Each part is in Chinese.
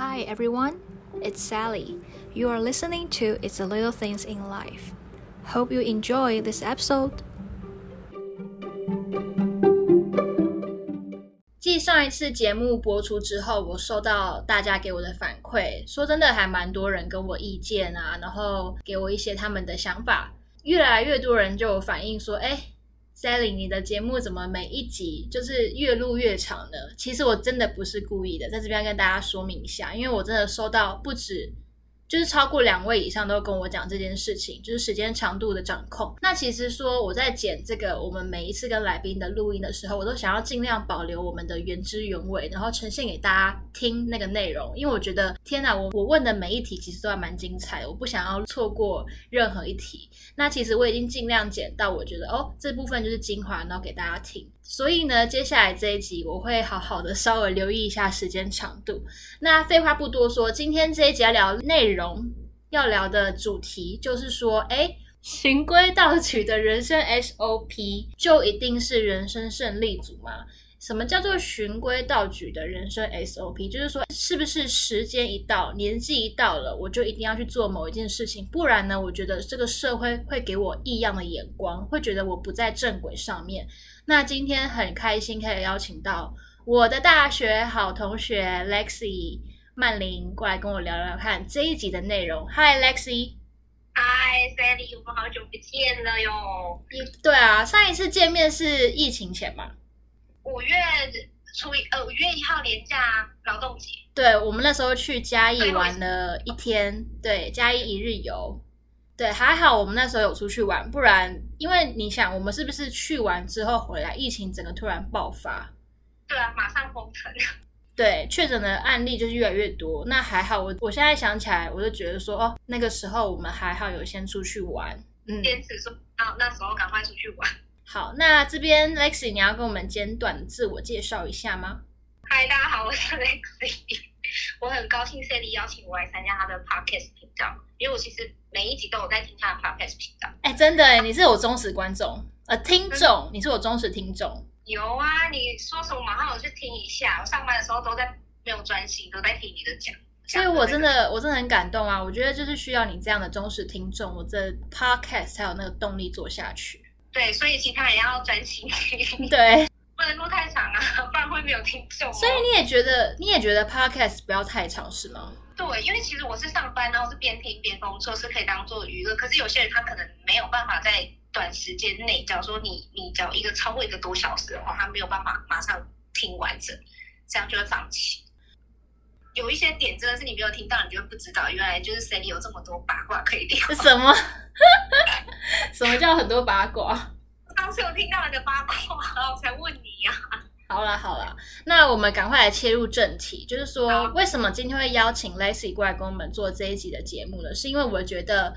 Hi everyone, it's Sally. You are listening to It's the Little Things in Life. Hope you enjoy this episode. 继上一次节目播出之后，我收到大家给我的反馈，说真的还蛮多人跟我意见啊，然后给我一些他们的想法。越来越多人就反映说，哎。Sally，你的节目怎么每一集就是越录越长呢？其实我真的不是故意的，在这边跟大家说明一下，因为我真的收到不止。就是超过两位以上都跟我讲这件事情，就是时间长度的掌控。那其实说我在剪这个我们每一次跟来宾的录音的时候，我都想要尽量保留我们的原汁原味，然后呈现给大家听那个内容。因为我觉得天哪，我我问的每一题其实都还蛮精彩的，我不想要错过任何一题。那其实我已经尽量剪到我觉得哦，这部分就是精华，然后给大家听。所以呢，接下来这一集我会好好的稍微留意一下时间长度。那废话不多说，今天这一集要聊内容，要聊的主题就是说，哎，循规蹈矩的人生 SOP 就一定是人生胜利组吗？什么叫做循规蹈矩的人生 SOP？就是说，是不是时间一到，年纪一到了，我就一定要去做某一件事情？不然呢，我觉得这个社会会给我异样的眼光，会觉得我不在正轨上面。那今天很开心可以邀请到我的大学好同学 Lexi 曼玲过来跟我聊聊看这一集的内容。Hi Lexi，Hi Sally，我们好久不见了哟。对啊，上一次见面是疫情前嘛？五月初一，呃，五月一号连假劳动节。对，我们那时候去嘉义玩了一天，对，嘉义一日游。对，还好我们那时候有出去玩，不然因为你想，我们是不是去完之后回来，疫情整个突然爆发？对啊，马上封城。对，确诊的案例就是越来越多。那还好，我我现在想起来，我就觉得说，哦，那个时候我们还好有先出去玩。嗯，坚持说，啊，那时候赶快出去玩。好，那这边 Lexi，你要跟我们简短自我介绍一下吗？嗨，大家好，我是 Lexi。我很高兴 Sally 邀请我来参加他的 Podcast 频道，因为我其实每一集都有在听他的 Podcast 频道。哎，真的，你是我忠实观众，呃，听众，嗯、你是我忠实听众。有啊，你说什么马上我去听一下。我上班的时候都在没有专心，都在听你的讲。所以我真的，我真的很感动啊！我觉得就是需要你这样的忠实听众，我这 Podcast 才有那个动力做下去。对，所以其他人要专心听。对。不能录太长啊，不然会没有听众。所以你也觉得，你也觉得 podcast 不要太长是吗？对，因为其实我是上班，然后是边听边工作，是可以当做娱乐。可是有些人他可能没有办法在短时间内，假如说你你只要一个超过一个多小时的话，他没有办法马上听完整，这样就会放弃。有一些点真的是你没有听到，你就会不知道，原来就是 Sally 有这么多八卦可以聊。什么？什么叫很多八卦？当时有听到你的八卦，我才问你呀、啊。好了好了，那我们赶快来切入正题，就是说为什么今天会邀请 Lexi 过来跟我们做这一集的节目呢？是因为我觉得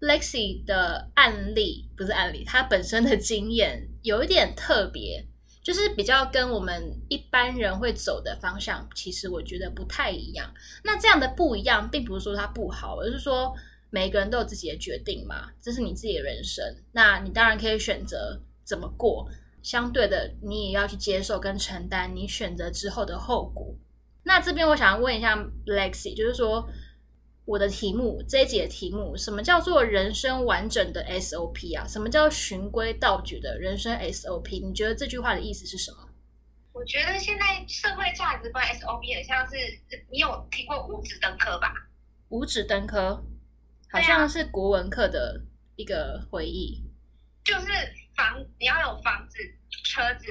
Lexi 的案例不是案例，他本身的经验有一点特别，就是比较跟我们一般人会走的方向，其实我觉得不太一样。那这样的不一样，并不是说它不好，而是说。每个人都有自己的决定嘛，这是你自己的人生，那你当然可以选择怎么过。相对的，你也要去接受跟承担你选择之后的后果。那这边我想要问一下 Lexi，就是说我的题目这一节的题目，什么叫做人生完整的 SOP 啊？什么叫循规蹈矩的人生 SOP？你觉得这句话的意思是什么？我觉得现在社会价值观 SOP 很像是，你有听过五子登科吧？五子登科。好像是国文课的一个回忆，就是房你要有房子、车子，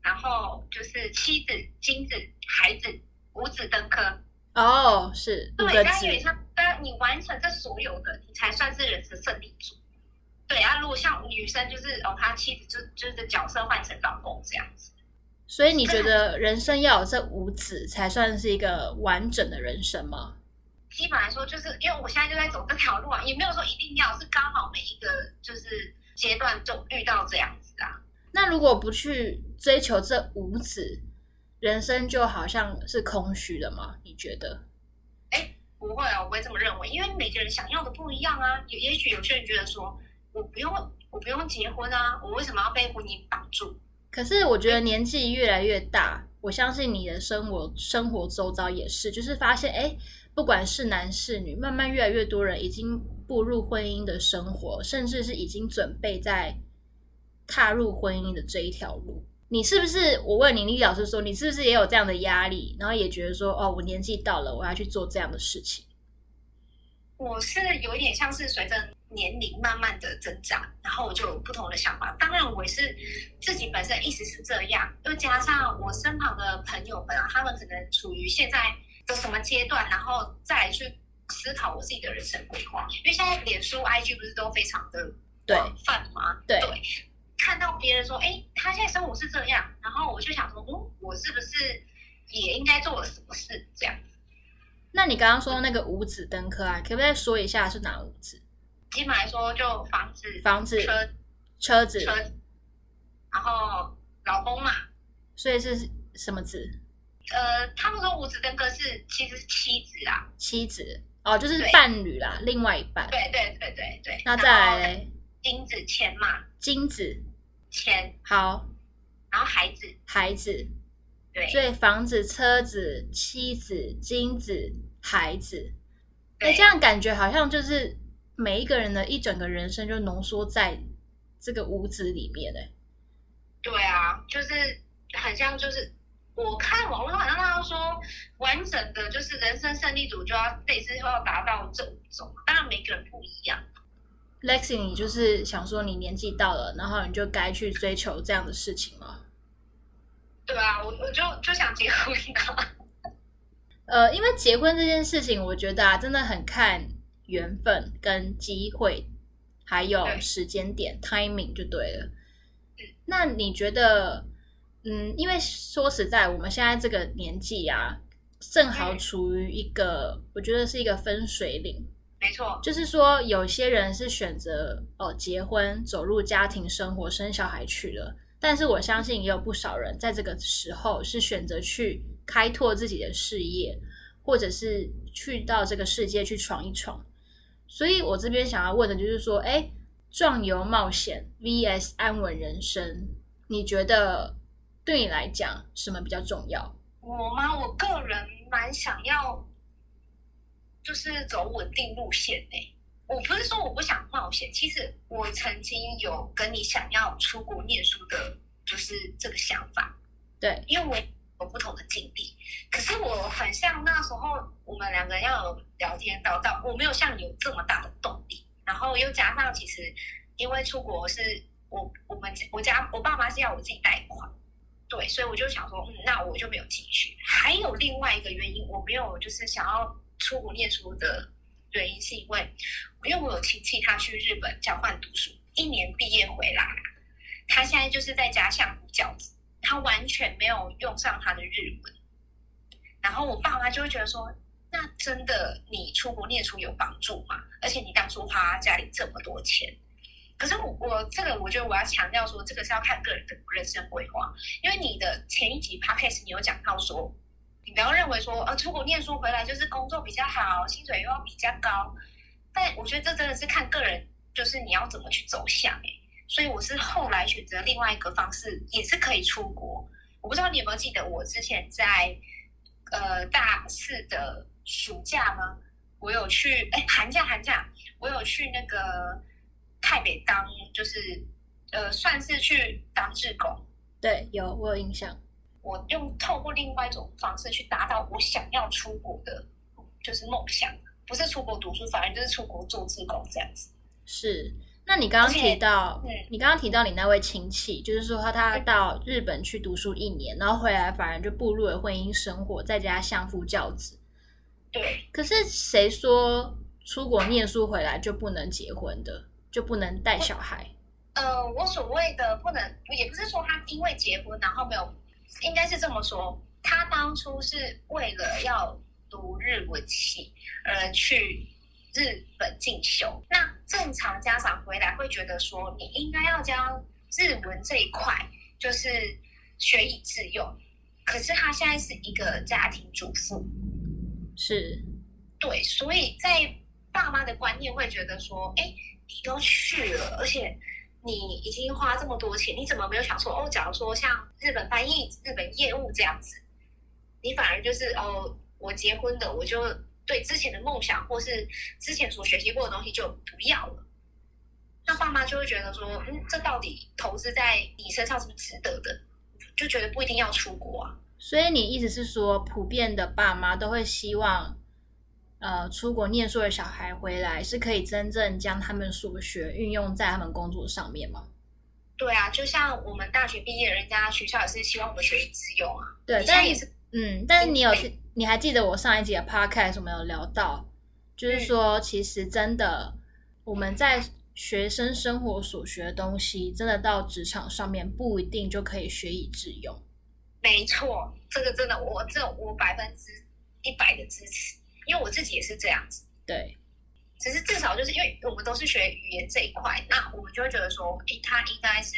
然后就是妻子、金子、孩子，五子登科。哦，是，对，但因为他，当你完成这所有的，你才算是人生胜利组。对啊，如果像女生，就是哦，她妻子就就是角色换成老公这样子。所以你觉得人生要有这五子，才算是一个完整的人生吗？基本来说，就是因为我现在就在走这条路啊，也没有说一定要是刚好每一个就是阶段就遇到这样子啊。那如果不去追求这五子，人生就好像是空虚的吗？你觉得？哎，不会啊，我不会这么认为，因为每个人想要的不一样啊。也也许有些人觉得说，我不用我不用结婚啊，我为什么要被婚姻绑住？可是我觉得年纪越来越大。我相信你的生活生活周遭也是，就是发现，哎，不管是男是女，慢慢越来越多人已经步入婚姻的生活，甚至是已经准备在踏入婚姻的这一条路。你是不是？我问你，李老师说，你是不是也有这样的压力？然后也觉得说，哦，我年纪到了，我要去做这样的事情。我是有一点像是随着年龄慢慢的增长，然后我就有不同的想法。当然，我也是自己本身一直是这样，又加上我身旁的朋友们啊，他们可能处于现在的什么阶段，然后再来去思考我自己的人生规划。因为现在脸书、IG 不是都非常的广泛吗？对。对看到别人说，哎，他现在生活是这样，然后我就想说，哦，我是不是也应该做了什么事这样？那你刚刚说那个五子登科啊，可不可以再说一下是哪五子？基本来说，就房子、房子、车、车子、车子，然后老公嘛。所以是什么子？呃，他们说五子登科是其实是妻子啊，妻子哦，就是伴侣啦，另外一半。对对对对对。那再来嘞？金子钱嘛，金子。钱好，然后孩子，孩子，对，所以房子、车子、妻子、金子、孩子，哎，这样感觉好像就是每一个人的一整个人生就浓缩在这个屋子里面哎。对啊，就是很像，就是我看网络上好像他说，完整的就是人生胜利组就要类似要达到这五种，当然每个人不一样。Lexi，你就是想说你年纪到了，然后你就该去追求这样的事情了？对啊，我我就就想结婚啊。呃，因为结婚这件事情，我觉得啊，真的很看缘分跟机会，还有时间点 timing 就对了。那你觉得，嗯，因为说实在，我们现在这个年纪啊，正好处于一个，我觉得是一个分水岭。没错，就是说，有些人是选择哦结婚，走入家庭生活，生小孩去了。但是我相信也有不少人在这个时候是选择去开拓自己的事业，或者是去到这个世界去闯一闯。所以我这边想要问的就是说，哎，壮游冒险 vs 安稳人生，你觉得对你来讲什么比较重要？我吗？我个人蛮想要。就是走稳定路线呢、欸。我不是说我不想冒险，其实我曾经有跟你想要出国念书的，就是这个想法。对，因为我有不同的经历，可是我很像那时候我们两个要有聊天到到，我没有像你有这么大的动力。然后又加上，其实因为出国是我我们我家我爸妈是要我自己贷款，对，所以我就想说，嗯，那我就没有继续。还有另外一个原因，我没有就是想要。出国念书的原因是因为，因为我有亲戚他去日本交换读书，一年毕业回来，他现在就是在家相夫教子，他完全没有用上他的日文。然后我爸妈就会觉得说，那真的你出国念书有帮助吗？而且你当初花家里这么多钱，可是我我这个我觉得我要强调说，这个是要看个人的人生规划，因为你的前一集 podcast 你有讲到说。你不要认为说，呃，出国念书回来就是工作比较好，薪水又要比较高。但我觉得这真的是看个人，就是你要怎么去走向哎。所以我是后来选择另外一个方式，也是可以出国。我不知道你有没有记得，我之前在呃大四的暑假吗？我有去，哎，寒假寒假，我有去那个台北当，就是呃算是去当志工。对，有我有印象。我用透过另外一种方式去达到我想要出国的，就是梦想，不是出国读书，反而就是出国做志工这样子。是，那你刚刚提到，嗯，你刚刚提到你那位亲戚，就是说他他到日本去读书一年，然后回来反而就步入了婚姻生活，在家相夫教子。对。可是谁说出国念书回来就不能结婚的，就不能带小孩？呃，我所谓的不能，也不是说他因为结婚然后没有。应该是这么说，他当初是为了要读日文系而去日本进修。那正常家长回来会觉得说，你应该要将日文这一块就是学以致用。可是他现在是一个家庭主妇，是，对，所以在爸妈的观念会觉得说，哎，你都去了，而且你已经花这么多钱，你怎么没有想说哦？假如说像日本翻译、日本业务这样子，你反而就是哦，我结婚的，我就对之前的梦想或是之前所学习过的东西就不要了。那爸妈就会觉得说，嗯，这到底投资在你身上是不是值得的？就觉得不一定要出国啊。所以你意思是说，普遍的爸妈都会希望，呃，出国念书的小孩回来是可以真正将他们所学运用在他们工作上面吗？对啊，就像我们大学毕业，人家学校也是希望我们学以致用啊。对，但也是，嗯，但是你有，你还记得我上一集的 podcast 我们有聊到，就是说，其实真的我们在学生生活所学的东西，真的到职场上面不一定就可以学以致用。没错，这个真的，我这我百分之一百的支持。因为我自己也是这样子，对，只是至少就是因为我们都是学语言这一块，那我们就会觉得说，诶，他应该是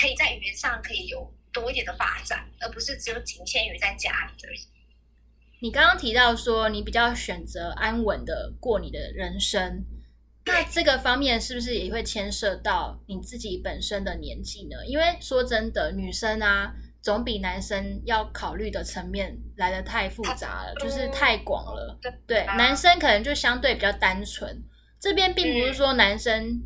可以在语言上可以有多一点的发展，而不是只有仅限于在家里而已。你刚刚提到说，你比较选择安稳的过你的人生，那这个方面是不是也会牵涉到你自己本身的年纪呢？因为说真的，女生啊。总比男生要考虑的层面来的太复杂了，就是太广了。对，男生可能就相对比较单纯。这边并不是说男生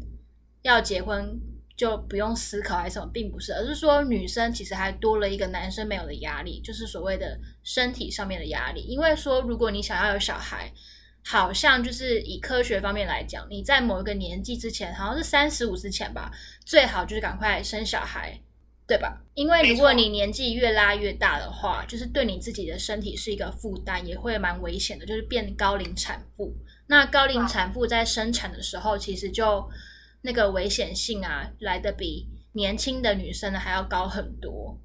要结婚就不用思考还是什么，并不是，而是说女生其实还多了一个男生没有的压力，就是所谓的身体上面的压力。因为说如果你想要有小孩，好像就是以科学方面来讲，你在某一个年纪之前，好像是三十五之前吧，最好就是赶快生小孩。对吧？因为如果你年纪越拉越大的话，就是对你自己的身体是一个负担，也会蛮危险的，就是变高龄产妇。那高龄产妇在生产的时候，其实就那个危险性啊，来的比年轻的女生呢还要高很多。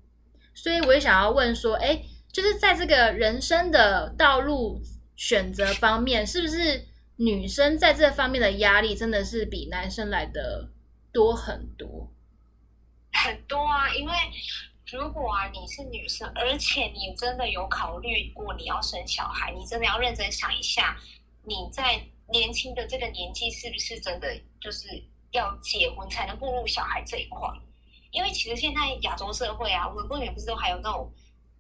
所以我也想要问说，哎，就是在这个人生的道路选择方面，是不是女生在这方面的压力真的是比男生来的多很多？很多啊，因为如果啊你是女生，而且你真的有考虑过你要生小孩，你真的要认真想一下，你在年轻的这个年纪是不是真的就是要结婚才能步入小孩这一块？因为其实现在亚洲社会啊，我们不远不是都还有那种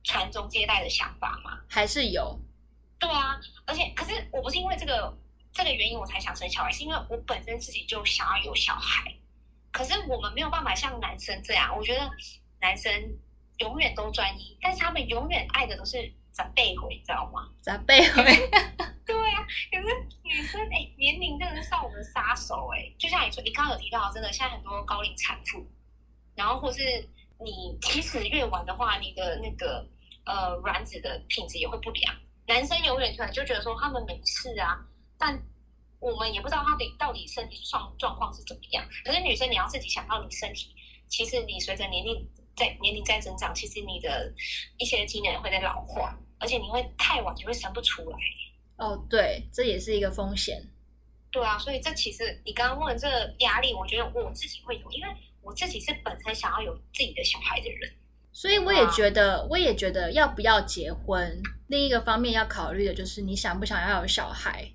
传宗接代的想法吗？还是有？对啊，而且可是我不是因为这个这个原因我才想生小孩，是因为我本身自己就想要有小孩。可是我们没有办法像男生这样，我觉得男生永远都专一，但是他们永远爱的都是长辈回，你知道吗？长辈回，对啊。可是女生哎、欸，年龄真的是上我们杀手哎、欸。就像你说，你刚刚有提到，真的现在很多高龄产妇，然后或是你其实越晚的话，你的那个呃卵子的品质也会不良。男生永远可能就觉得说他们没事啊，但。我们也不知道他的到底身体状状况是怎么样。可是女生，你要自己想到你身体，其实你随着年龄在年龄在增长，其实你的一些机能会在老化，而且你会太晚就会生不出来。哦，对，这也是一个风险。对啊，所以这其实你刚刚问的这个压力，我觉得我自己会有，因为我自己是本身想要有自己的小孩的人，所以我也觉得，我也觉得要不要结婚，另一个方面要考虑的就是你想不想要有小孩。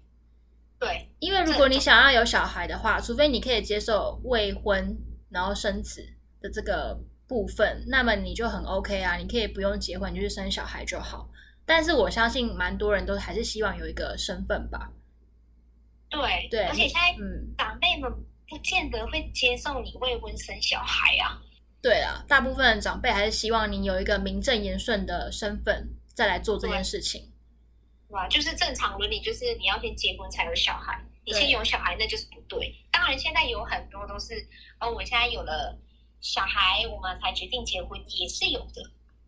对，因为如果你想要有小孩的话，除非你可以接受未婚然后生子的这个部分，那么你就很 OK 啊，你可以不用结婚，你就是生小孩就好。但是我相信蛮多人都还是希望有一个身份吧。对对，而且现在嗯，长辈们不见得会接受你未婚生小孩啊。对啊，大部分长辈还是希望你有一个名正言顺的身份再来做这件事情。哇，就是正常伦理，就是你要先结婚才有小孩，你先有小孩那就是不对。当然，现在有很多都是，哦，我现在有了小孩，我们才决定结婚，也是有的，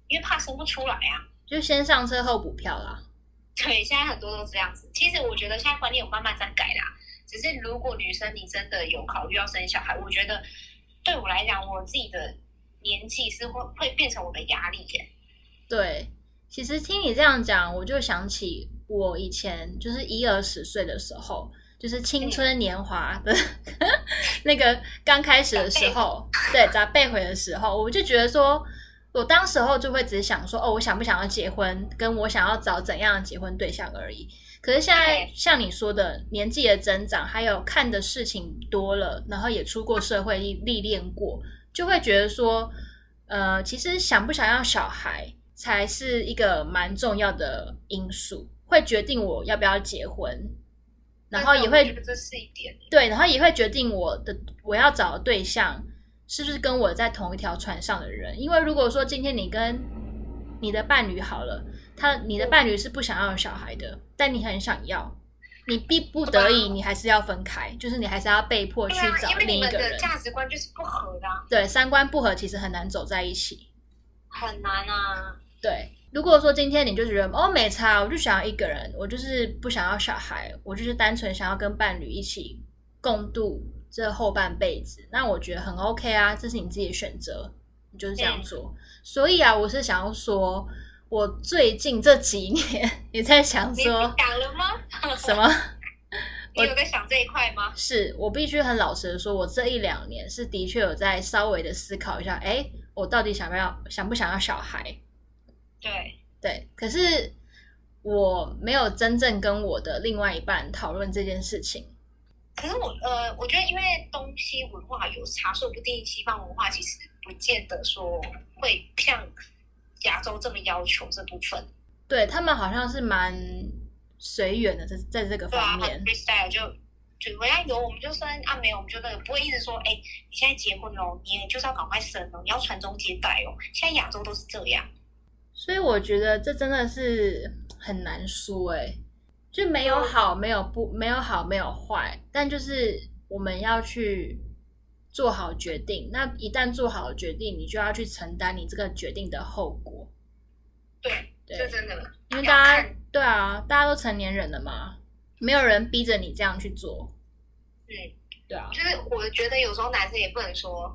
因为怕生不出来啊，就先上车后补票啦。对，现在很多都这样子。其实我觉得现在观念有慢慢在改啦，只是如果女生你真的有考虑要生小孩，我觉得对我来讲，我自己的年纪是会会变成我的压力耶。对。其实听你这样讲，我就想起我以前就是一二十岁的时候，就是青春年华的那个刚开始的时候，对，咋背回的时候，我就觉得说，我当时候就会只想说，哦，我想不想要结婚，跟我想要找怎样的结婚对象而已。可是现在像你说的，年纪的增长，还有看的事情多了，然后也出过社会历历练过，就会觉得说，呃，其实想不想要小孩，才是一个蛮重要的因素，会决定我要不要结婚，然后也会这是一点对，然后也会决定我的我要找的对象是不是跟我在同一条船上的人。因为如果说今天你跟你的伴侣好了，他你的伴侣是不想要有小孩的，但你很想要，你逼不得已，你还是要分开，就是你还是要被迫去找另一个人。价值观就是不合的，对，三观不合，其实很难走在一起，很难啊。对，如果说今天你就觉得哦没差，我就想要一个人，我就是不想要小孩，我就是单纯想要跟伴侣一起共度这后半辈子，那我觉得很 OK 啊，这是你自己的选择，你就是这样做。嗯、所以啊，我是想要说，我最近这几年 也在想说，你想了吗？什么？你有在想这一块吗？是我必须很老实的说，我这一两年是的确有在稍微的思考一下，哎，我到底想不要，想不想要小孩？对对，可是我没有真正跟我的另外一半讨论这件事情。可是我呃，我觉得因为东西文化有差，说不定西方文化其实不见得说会像亚洲这么要求这部分。对，他们好像是蛮随缘的，在在这个方面。对啊，freestyle 就就我要有我们就生啊，没有我们就那个，不会一直说哎，你现在结婚哦，你就是要赶快生哦，你要传宗接代哦。现在亚洲都是这样。所以我觉得这真的是很难说哎，就没有好，没有不，没有好，没有坏，但就是我们要去做好决定。那一旦做好决定，你就要去承担你这个决定的后果。对，对，这真的，因为大家对啊，大家都成年人了嘛，没有人逼着你这样去做。嗯，对啊，就是我觉得有时候男生也不能说。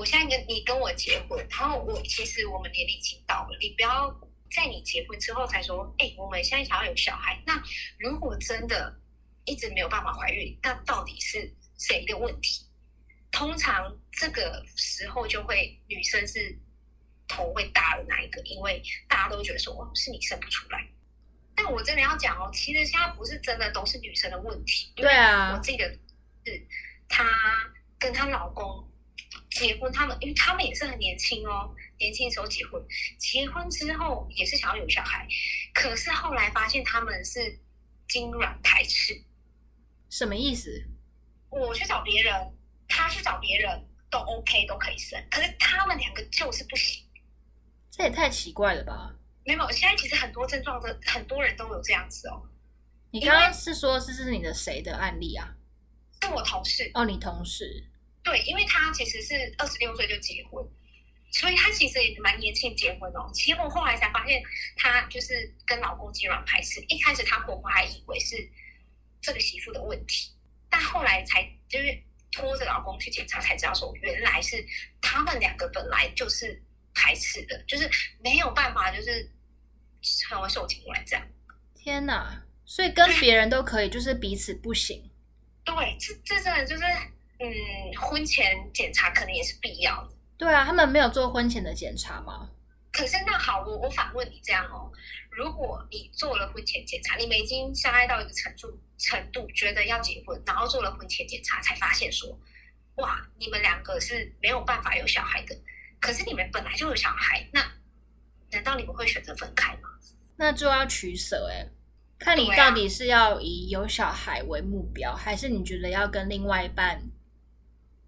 我现在跟你跟我结婚，然后我其实我们年龄已经到了，你不要在你结婚之后才说，哎，我们现在想要有小孩。那如果真的一直没有办法怀孕，那到底是谁的问题？通常这个时候就会女生是头会大的那一个，因为大家都觉得说是你生不出来。但我真的要讲哦，其实现在不是真的都是女生的问题。对啊，我记得是她跟她老公。结婚，他们因为他们也是很年轻哦，年轻的时候结婚，结婚之后也是想要有小孩，可是后来发现他们是精卵排斥，什么意思？我去找别人，他去找别人都 OK，都可以生，可是他们两个就是不行，这也太奇怪了吧？没有，现在其实很多症状的很多人都有这样子哦。你刚刚是说这是你的谁的案例啊？是我同事哦，你同事。对，因为他其实是二十六岁就结婚，所以他其实也蛮年轻结婚哦。结果后来才发现，他就是跟老公精卵排斥。一开始他婆婆还以为是这个媳妇的问题，但后来才就是拖着老公去检查，才知道说原来是他们两个本来就是排斥的，就是没有办法，就是成为受精卵这样。天哪！所以跟别人都可以，就是彼此不行。对，这这真的就是。嗯，婚前检查可能也是必要的。对啊，他们没有做婚前的检查吗？可是那好，我我反问你这样哦，如果你做了婚前检查，你们已经相爱到一个程度程度，觉得要结婚，然后做了婚前检查，才发现说，哇，你们两个是没有办法有小孩的。可是你们本来就有小孩，那难道你们会选择分开吗？那就要取舍哎，看你到底是要以有小孩为目标，啊、还是你觉得要跟另外一半。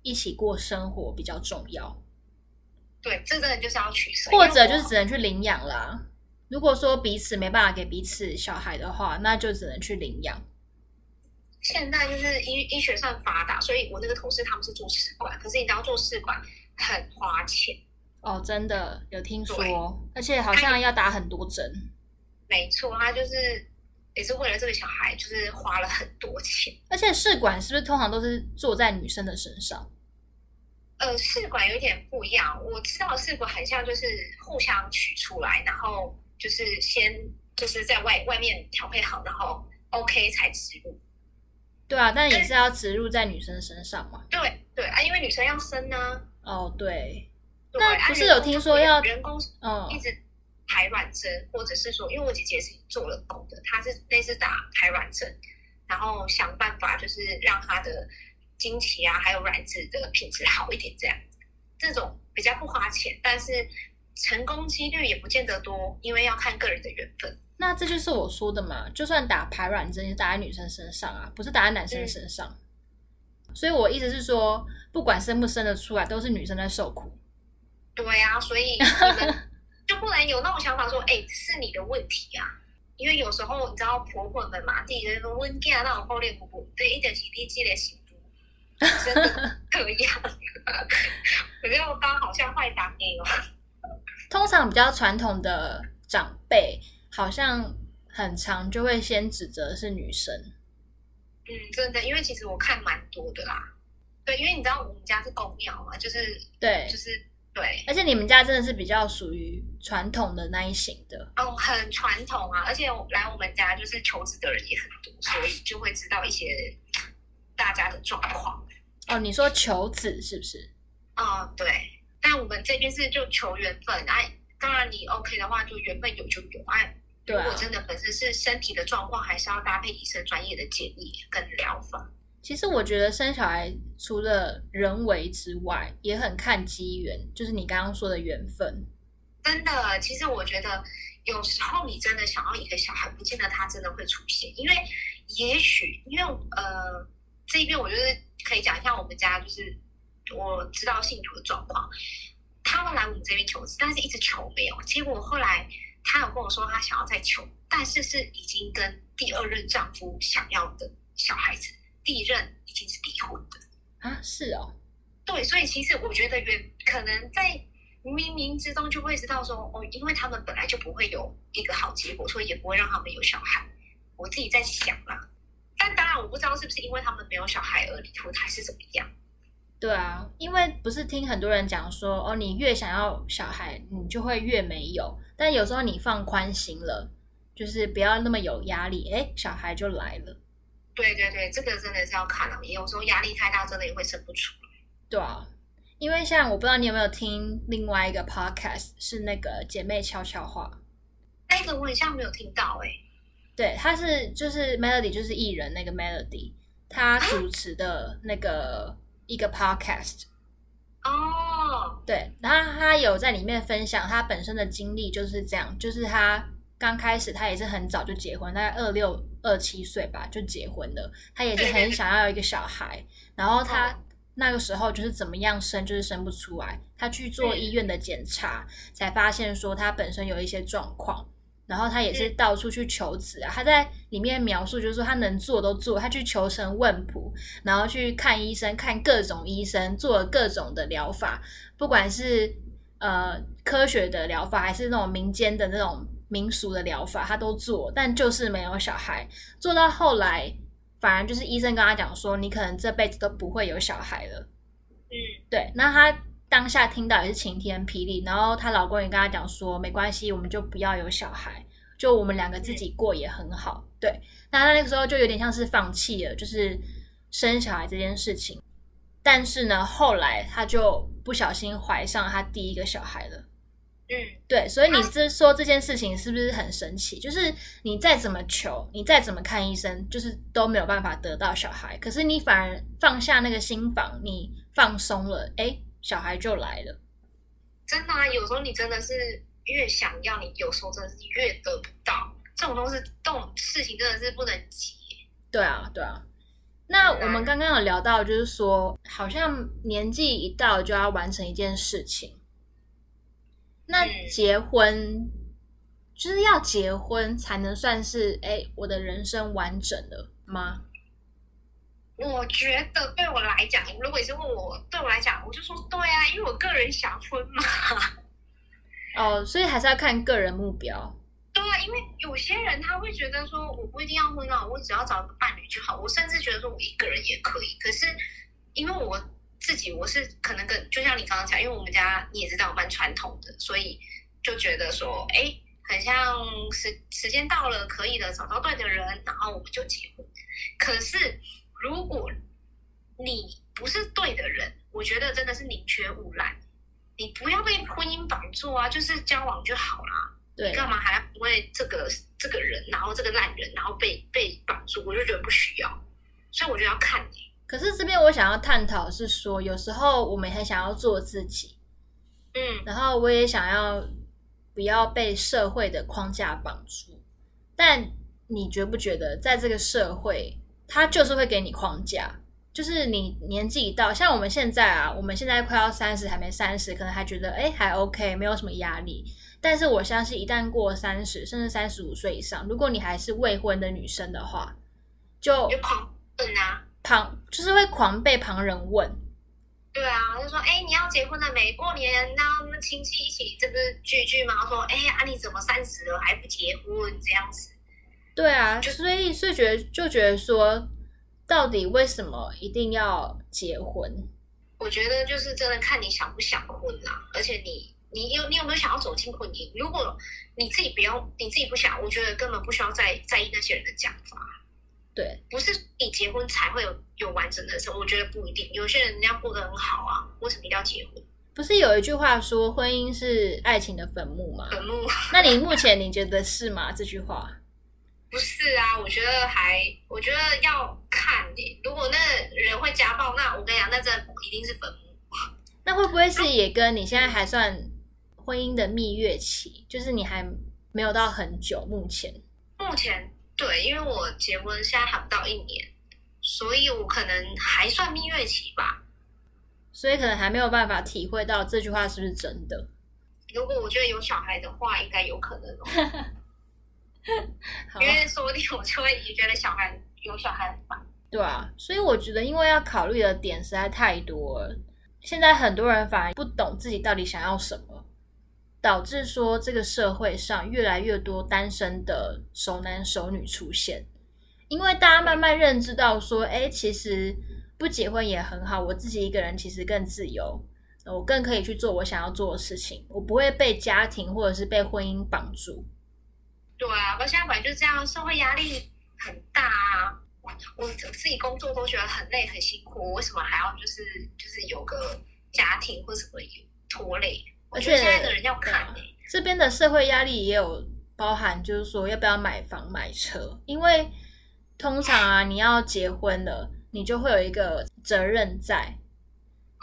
一起过生活比较重要，对，这真的就是要取舍，或者就是只能去领养啦。如果说彼此没办法给彼此小孩的话，那就只能去领养。现在就是医医学上发达，所以我那个同事他们是做试管，可是你知道做试管很花钱哦，真的有听说，而且好像要打很多针。没错，他就是。也是为了这个小孩，就是花了很多钱。而且试管是不是通常都是做在女生的身上？呃，试管有点不一样。我知道试管很像就是互相取出来，然后就是先就是在外外面调配好，然后 OK 才植入。对啊，但也是要植入在女生身上嘛。对对啊，因为女生要生呢。哦，对。那不是有听说要人工嗯一直排卵针，嗯、或者是说，因为我姐姐是做了工的，她是类似打排卵针，然后想办法就是让她的经期啊，还有卵子的品质好一点，这样这种比较不花钱，但是成功几率也不见得多，因为要看个人的缘分。那这就是我说的嘛，就算打排卵针，也打在女生身上啊，不是打在男生身上。嗯、所以我意思是说，不管生不生得出来，都是女生在受苦。对呀、啊，所以你们 就不能有那种想法说，哎、欸，是你的问题啊。因为有时候你知道婆婆们嘛，第一个温家那种后练婆婆，对，一点体力积累幸福，真的可样。可是我刚好像坏打你哦。通常比较传统的长辈，好像很常就会先指责是女生。嗯，真的，因为其实我看蛮多的啦。对，因为你知道我们家是公庙嘛，就是对，就是。对，而且你们家真的是比较属于传统的那一型的哦，很传统啊！而且来我们家就是求职的人也很多，所以就会知道一些大家的状况。哦，你说求子是不是？哦，对。但我们这边是就求缘分，哎，当然你 OK 的话，就缘分有就有。哎，如果真的本身是身体的状况，还是要搭配医生专业的建议跟疗法。其实我觉得生小孩除了人为之外，也很看机缘，就是你刚刚说的缘分。真的，其实我觉得有时候你真的想要一个小孩，不见得他真的会出现，因为也许因为呃这一边我就是可以讲一下我们家就是我知道信徒的状况，他们来我们这边求子，但是一直求没有，结果后来他有跟我说他想要再求，但是是已经跟第二任丈夫想要的小孩子。第一任已经是离婚的啊，是哦，对，所以其实我觉得，原可能在冥冥之中就会知道说，哦，因为他们本来就不会有一个好结果，所以也不会让他们有小孩。我自己在想啦，但当然我不知道是不是因为他们没有小孩而离婚，还是怎么样。对啊，因为不是听很多人讲说，哦，你越想要小孩，你就会越没有。但有时候你放宽心了，就是不要那么有压力，哎，小孩就来了。对对对，这个真的是要看了，也有时候压力太大，真的也会生不出来。对啊，因为像我不知道你有没有听另外一个 podcast，是那个姐妹悄悄话。那个我好像没有听到哎。对，他是就是 Melody，就是艺人那个 Melody，他主持的那个一个 podcast。哦。对，然后他有在里面分享他本身的经历，就是这样，就是他刚开始他也是很早就结婚，大概二六。二七岁吧就结婚了，他也是很想要一个小孩，然后他那个时候就是怎么样生就是生不出来，他去做医院的检查，才发现说他本身有一些状况，然后他也是到处去求子啊，他在里面描述就是说他能做都做，他去求神问卜，然后去看医生，看各种医生，做了各种的疗法，不管是呃科学的疗法还是那种民间的那种。民俗的疗法他都做，但就是没有小孩。做到后来，反而就是医生跟他讲说，你可能这辈子都不会有小孩了。嗯，对。那他当下听到也是晴天霹雳，然后她老公也跟她讲说，没关系，我们就不要有小孩，就我们两个自己过也很好。对。那她那个时候就有点像是放弃了，就是生小孩这件事情。但是呢，后来她就不小心怀上她第一个小孩了。嗯，对，所以你这说这件事情是不是很神奇？就是你再怎么求，你再怎么看医生，就是都没有办法得到小孩。可是你反而放下那个心房，你放松了，哎，小孩就来了。真的啊，有时候你真的是越想要，你有时候真的是越得不到。这种东西，这种事情真的是不能急。对啊，对啊。那我们刚刚有聊到，就是说，好像年纪一到就要完成一件事情。那结婚、嗯、就是要结婚才能算是哎，我的人生完整了吗？我觉得对我来讲，如果你是问我，对我来讲，我就说对啊，因为我个人想婚嘛。哦，所以还是要看个人目标。对啊，因为有些人他会觉得说，我不一定要婚啊，我只要找一个伴侣就好。我甚至觉得说我一个人也可以。可是因为我。自己我是可能跟就像你刚刚讲，因为我们家你也知道我蛮传统的，所以就觉得说，哎，很像时时间到了，可以了，找到对的人，然后我们就结婚。可是如果你不是对的人，我觉得真的是宁缺毋滥。你不要被婚姻绑住啊，就是交往就好啦。对，你干嘛还要因为这个这个人，然后这个烂人，然后被被绑住？我就觉得不需要。所以我觉得要看你。可是这边我想要探讨是说，有时候我们很想要做自己，嗯，然后我也想要不要被社会的框架绑住。但你觉不觉得，在这个社会，它就是会给你框架？就是你年纪一到，像我们现在啊，我们现在快要三十，还没三十，可能还觉得哎还 OK，没有什么压力。但是我相信，一旦过三十，甚至三十五岁以上，如果你还是未婚的女生的话，就狂问啊，旁就是会狂被旁人问。对啊，就说哎你要结婚了没？过年那我们亲戚一起这不是聚聚嘛，说哎啊你怎么三十了还不结婚这样子？对啊，所以所以觉得就觉得说。到底为什么一定要结婚？我觉得就是真的看你想不想婚啦，而且你你有你有没有想要走进婚姻？如果你自己不用，你自己不想，我觉得根本不需要在在意那些人的讲法。对，不是你结婚才会有有完整的生活，我觉得不一定。有些人家过得很好啊，为什么一定要结婚？不是有一句话说婚姻是爱情的坟墓吗？坟墓。那你目前你觉得是吗？这句话？不是啊，我觉得还，我觉得要看你。如果那人会家暴，那我跟你讲，那真的一定是坟墓。那会不会是也跟你现在还算婚姻的蜜月期？就是你还没有到很久，目前。目前对，因为我结婚现在还不到一年，所以我可能还算蜜月期吧。所以可能还没有办法体会到这句话是不是真的。如果我觉得有小孩的话，应该有可能 因为说不定我就会也觉得小孩有小孩很烦，对啊，所以我觉得因为要考虑的点实在太多了，现在很多人反而不懂自己到底想要什么，导致说这个社会上越来越多单身的熟男熟女出现，因为大家慢慢认知到说，哎，其实不结婚也很好，我自己一个人其实更自由，我更可以去做我想要做的事情，我不会被家庭或者是被婚姻绑住。对啊，我现在本来就这样，社会压力很大啊。我我自己工作都觉得很累很辛苦，我为什么还要就是就是有个家庭或什么拖累？而且现在的人要看、欸、这边的社会压力也有包含，就是说要不要买房买车，因为通常啊，你要结婚了，你就会有一个责任在。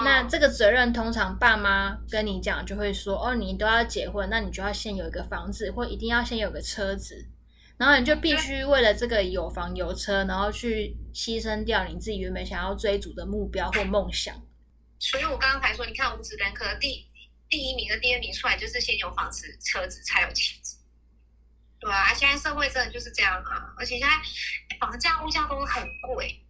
那这个责任通常爸妈跟你讲就会说哦，你都要结婚，那你就要先有一个房子，或一定要先有个车子，然后你就必须为了这个有房有车，然后去牺牲掉你自己原本想要追逐的目标或梦想。所以我刚刚才说，你看五子登科第第一名和第二名出来，就是先有房子、车子才有妻子，对啊，现在社会真的就是这样啊，而且现在房价、物价都很贵，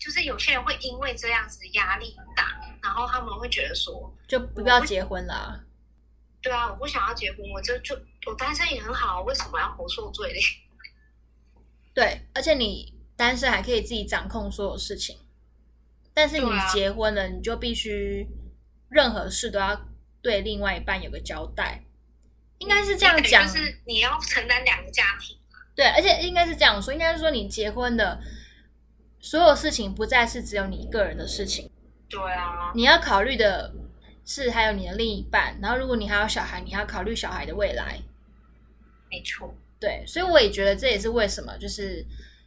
就是有些人会因为这样子压力大。然后他们会觉得说，就不要结婚了。对啊，我不想要结婚，我就就我单身也很好，为什么要活受罪嘞？对，而且你单身还可以自己掌控所有事情，但是你结婚了，啊、你就必须任何事都要对另外一半有个交代，应该是这样讲，就是你要承担两个家庭。对，而且应该是这样说，应该是说你结婚的所有事情不再是只有你一个人的事情。对啊，你要考虑的是还有你的另一半，然后如果你还有小孩，你还要考虑小孩的未来。没错，对，所以我也觉得这也是为什么，就是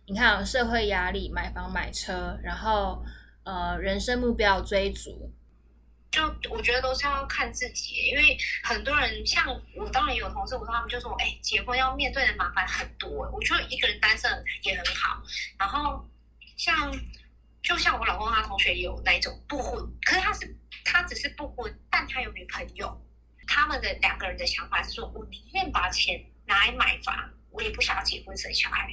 你看社会压力、买房买车，然后呃人生目标追逐，就我觉得都是要看自己，因为很多人像我，当然有同事，我说他们就说，哎，结婚要面对的麻烦很多，我觉得一个人单身也很好，然后像。就像我老公他同学也有那一种不婚，可是他是他只是不婚，但他有女朋友。他们的两个人的想法是说，我宁愿把钱拿来买房，我也不想要结婚生小孩。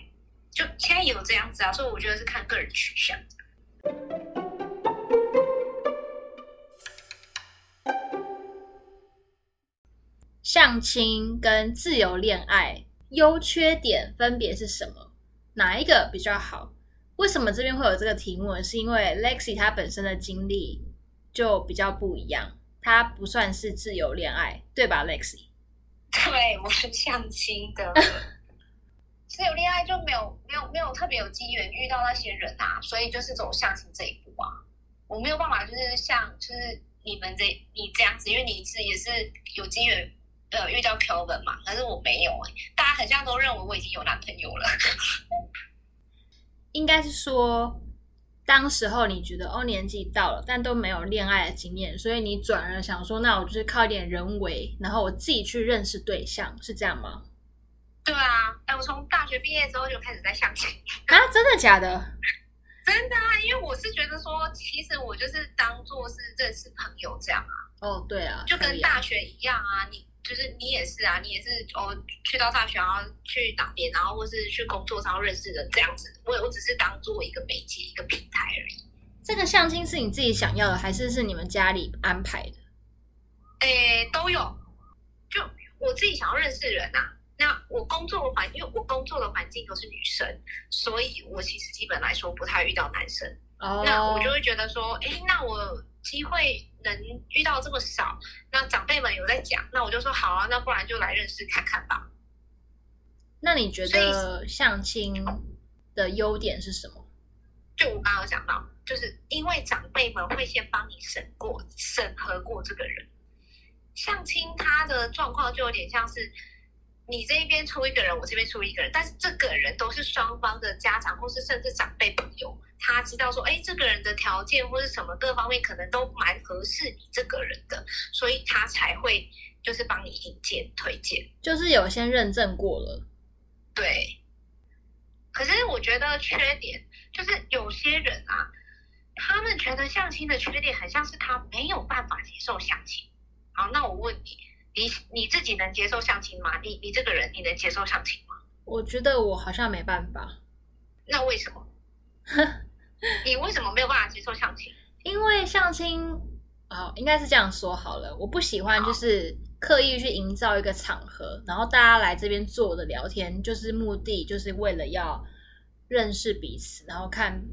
就现在有这样子啊，所以我觉得是看个人取向。相亲跟自由恋爱优缺点分别是什么？哪一个比较好？为什么这边会有这个题目？是因为 Lexi 她本身的经历就比较不一样，她不算是自由恋爱，对吧，Lexi？对，我是相亲的，自由恋爱就没有没有没有特别有机缘遇到那些人啊，所以就是走相亲这一步啊。我没有办法，就是像就是你们这你这样子，因为你是也是有机缘呃遇到 Kelvin 嘛，可是我没有哎、欸，大家很像都认为我已经有男朋友了。应该是说，当时候你觉得哦年纪到了，但都没有恋爱的经验，所以你转而想说，那我就是靠一点人为，然后我自己去认识对象，是这样吗？对啊，哎，我从大学毕业之后就开始在相亲啊，真的假的？真的啊，因为我是觉得说，其实我就是当做是认识朋友这样啊。哦，对啊，就跟大学一样啊，你就是你也是啊，你也是哦，去到大学然后去打边，然后或是去工作然后认识人这样子。我我只是当做一个媒介，一个平台而已。这个相亲是你自己想要的，还是是你们家里安排的？诶，都有，就我自己想要认识人啊。那我工作的环，因为我工作的环境都是女生，所以我其实基本来说不太遇到男生。哦。那我就会觉得说，哎，那我机会能遇到这么少，那长辈们有在讲，那我就说好啊，那不然就来认识看看吧。那你觉得相亲的优点是什么？就我刚刚讲到，就是因为长辈们会先帮你审过、审核过这个人。相亲他的状况就有点像是。你这一边出一个人，我这边出一个人，但是这个人都是双方的家长，或是甚至长辈朋友，他知道说，哎，这个人的条件或是什么各方面可能都蛮合适你这个人的，所以他才会就是帮你引荐推荐，就是有先认证过了。对。可是我觉得缺点就是有些人啊，他们觉得相亲的缺点很像是他没有办法接受相亲。好，那我问你。你你自己能接受相亲吗？你你这个人你能接受相亲吗？我觉得我好像没办法。那为什么？你为什么没有办法接受相亲？因为相亲啊、哦，应该是这样说好了。我不喜欢就是刻意去营造一个场合，然后大家来这边坐的聊天，就是目的就是为了要认识彼此，然后看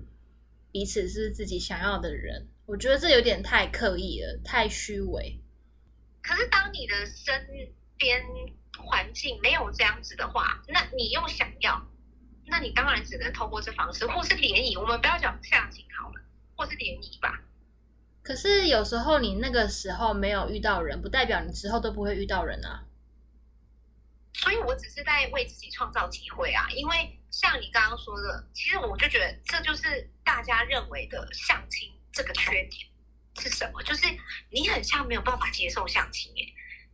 彼此是自己想要的人。我觉得这有点太刻意了，太虚伪。可是，当你的身边环境没有这样子的话，那你又想要，那你当然只能透过这方式，或是联谊。我们不要讲相亲好了，或是联谊吧。可是有时候你那个时候没有遇到人，不代表你之后都不会遇到人啊。所以我只是在为自己创造机会啊。因为像你刚刚说的，其实我就觉得这就是大家认为的相亲这个缺点。是什么？就是你很像没有办法接受相亲耶，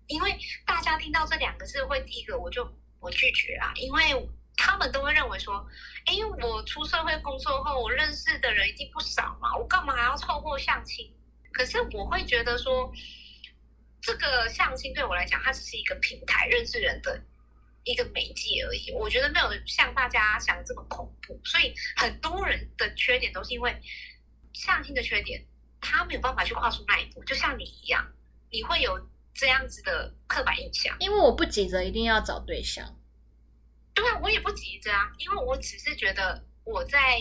因为大家听到这两个字会第一个我就我拒绝啊，因为他们都会认为说，哎，我出社会工作后，我认识的人一定不少嘛，我干嘛还要透过相亲？可是我会觉得说，这个相亲对我来讲，它只是一个平台，认识人的一个媒介而已。我觉得没有像大家想的这么恐怖，所以很多人的缺点都是因为相亲的缺点。他没有办法去跨出那一步，就像你一样，你会有这样子的刻板印象。因为我不急着一定要找对象，对啊，我也不急着啊，因为我只是觉得我在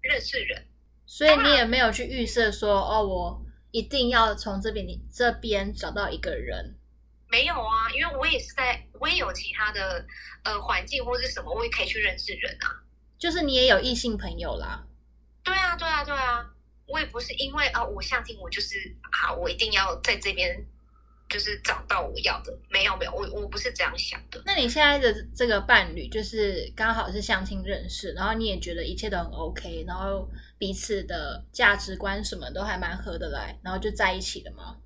认识人，所以你也没有去预设说，哦，我一定要从这边你这边找到一个人。没有啊，因为我也是在，我也有其他的呃环境或者什么，我也可以去认识人啊。就是你也有异性朋友啦。对啊，对啊，对啊。我也不是因为啊，我相亲我就是好，我一定要在这边就是找到我要的。没有没有，我我不是这样想的。那你现在的这个伴侣就是刚好是相亲认识，然后你也觉得一切都很 OK，然后彼此的价值观什么都还蛮合得来，然后就在一起了吗？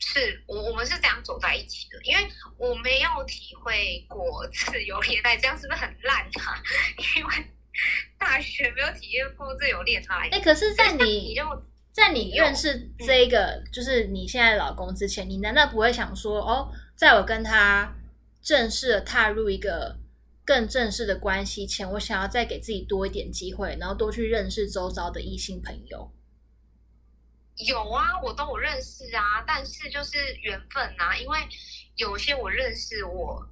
是我我们是这样走在一起的，因为我没有体会过 自由恋爱，这样是不是很烂啊？因为。大学没有体验过自由恋爱，哎，可是，在你在你认识这一个就是你现在的老公之前，你难道不会想说，哦，在我跟他正式的踏入一个更正式的关系前，我想要再给自己多一点机会，然后多去认识周遭的异性朋友？有啊，我都有认识啊，但是就是缘分啊，因为有些我认识，我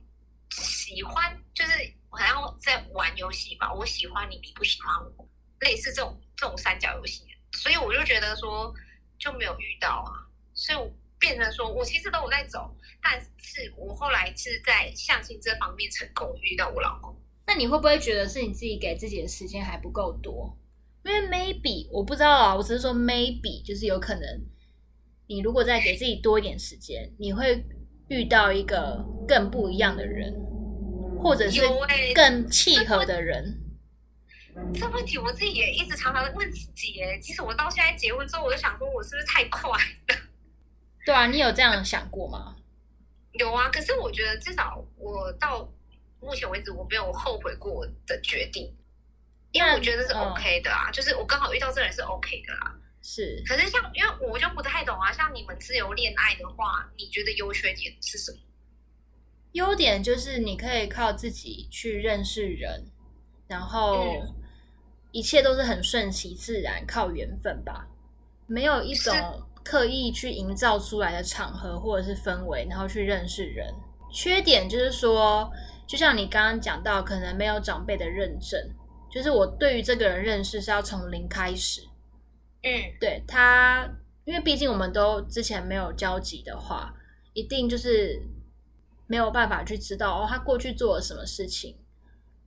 喜欢，就是。好像在玩游戏吧，我喜欢你，你不喜欢我，类似这种这种三角游戏，所以我就觉得说就没有遇到啊，所以我变成说我其实都有在走，但是我后来是在相亲这方面成功遇到我老公。那你会不会觉得是你自己给自己的时间还不够多？因为 maybe 我不知道啊，我只是说 maybe 就是有可能你如果再给自己多一点时间，你会遇到一个更不一样的人，或者是更契合的人。这问题我自己也一直常常问自己，耶，其实我到现在结婚之后，我就想说，我是不是太快了？对啊，你有这样想过吗？有啊，可是我觉得至少我到目前为止，我没有后悔过我的决定，因为我觉得是 OK 的啊，嗯、就是我刚好遇到这人是 OK 的啦。是，可是像因为我就不太懂啊，像你们自由恋爱的话，你觉得优缺点是什么？优点就是你可以靠自己去认识人，然后一切都是很顺其自然，靠缘分吧，没有一种。刻意去营造出来的场合或者是氛围，然后去认识人。缺点就是说，就像你刚刚讲到，可能没有长辈的认证，就是我对于这个人认识是要从零开始。嗯，对他，因为毕竟我们都之前没有交集的话，一定就是没有办法去知道哦，他过去做了什么事情，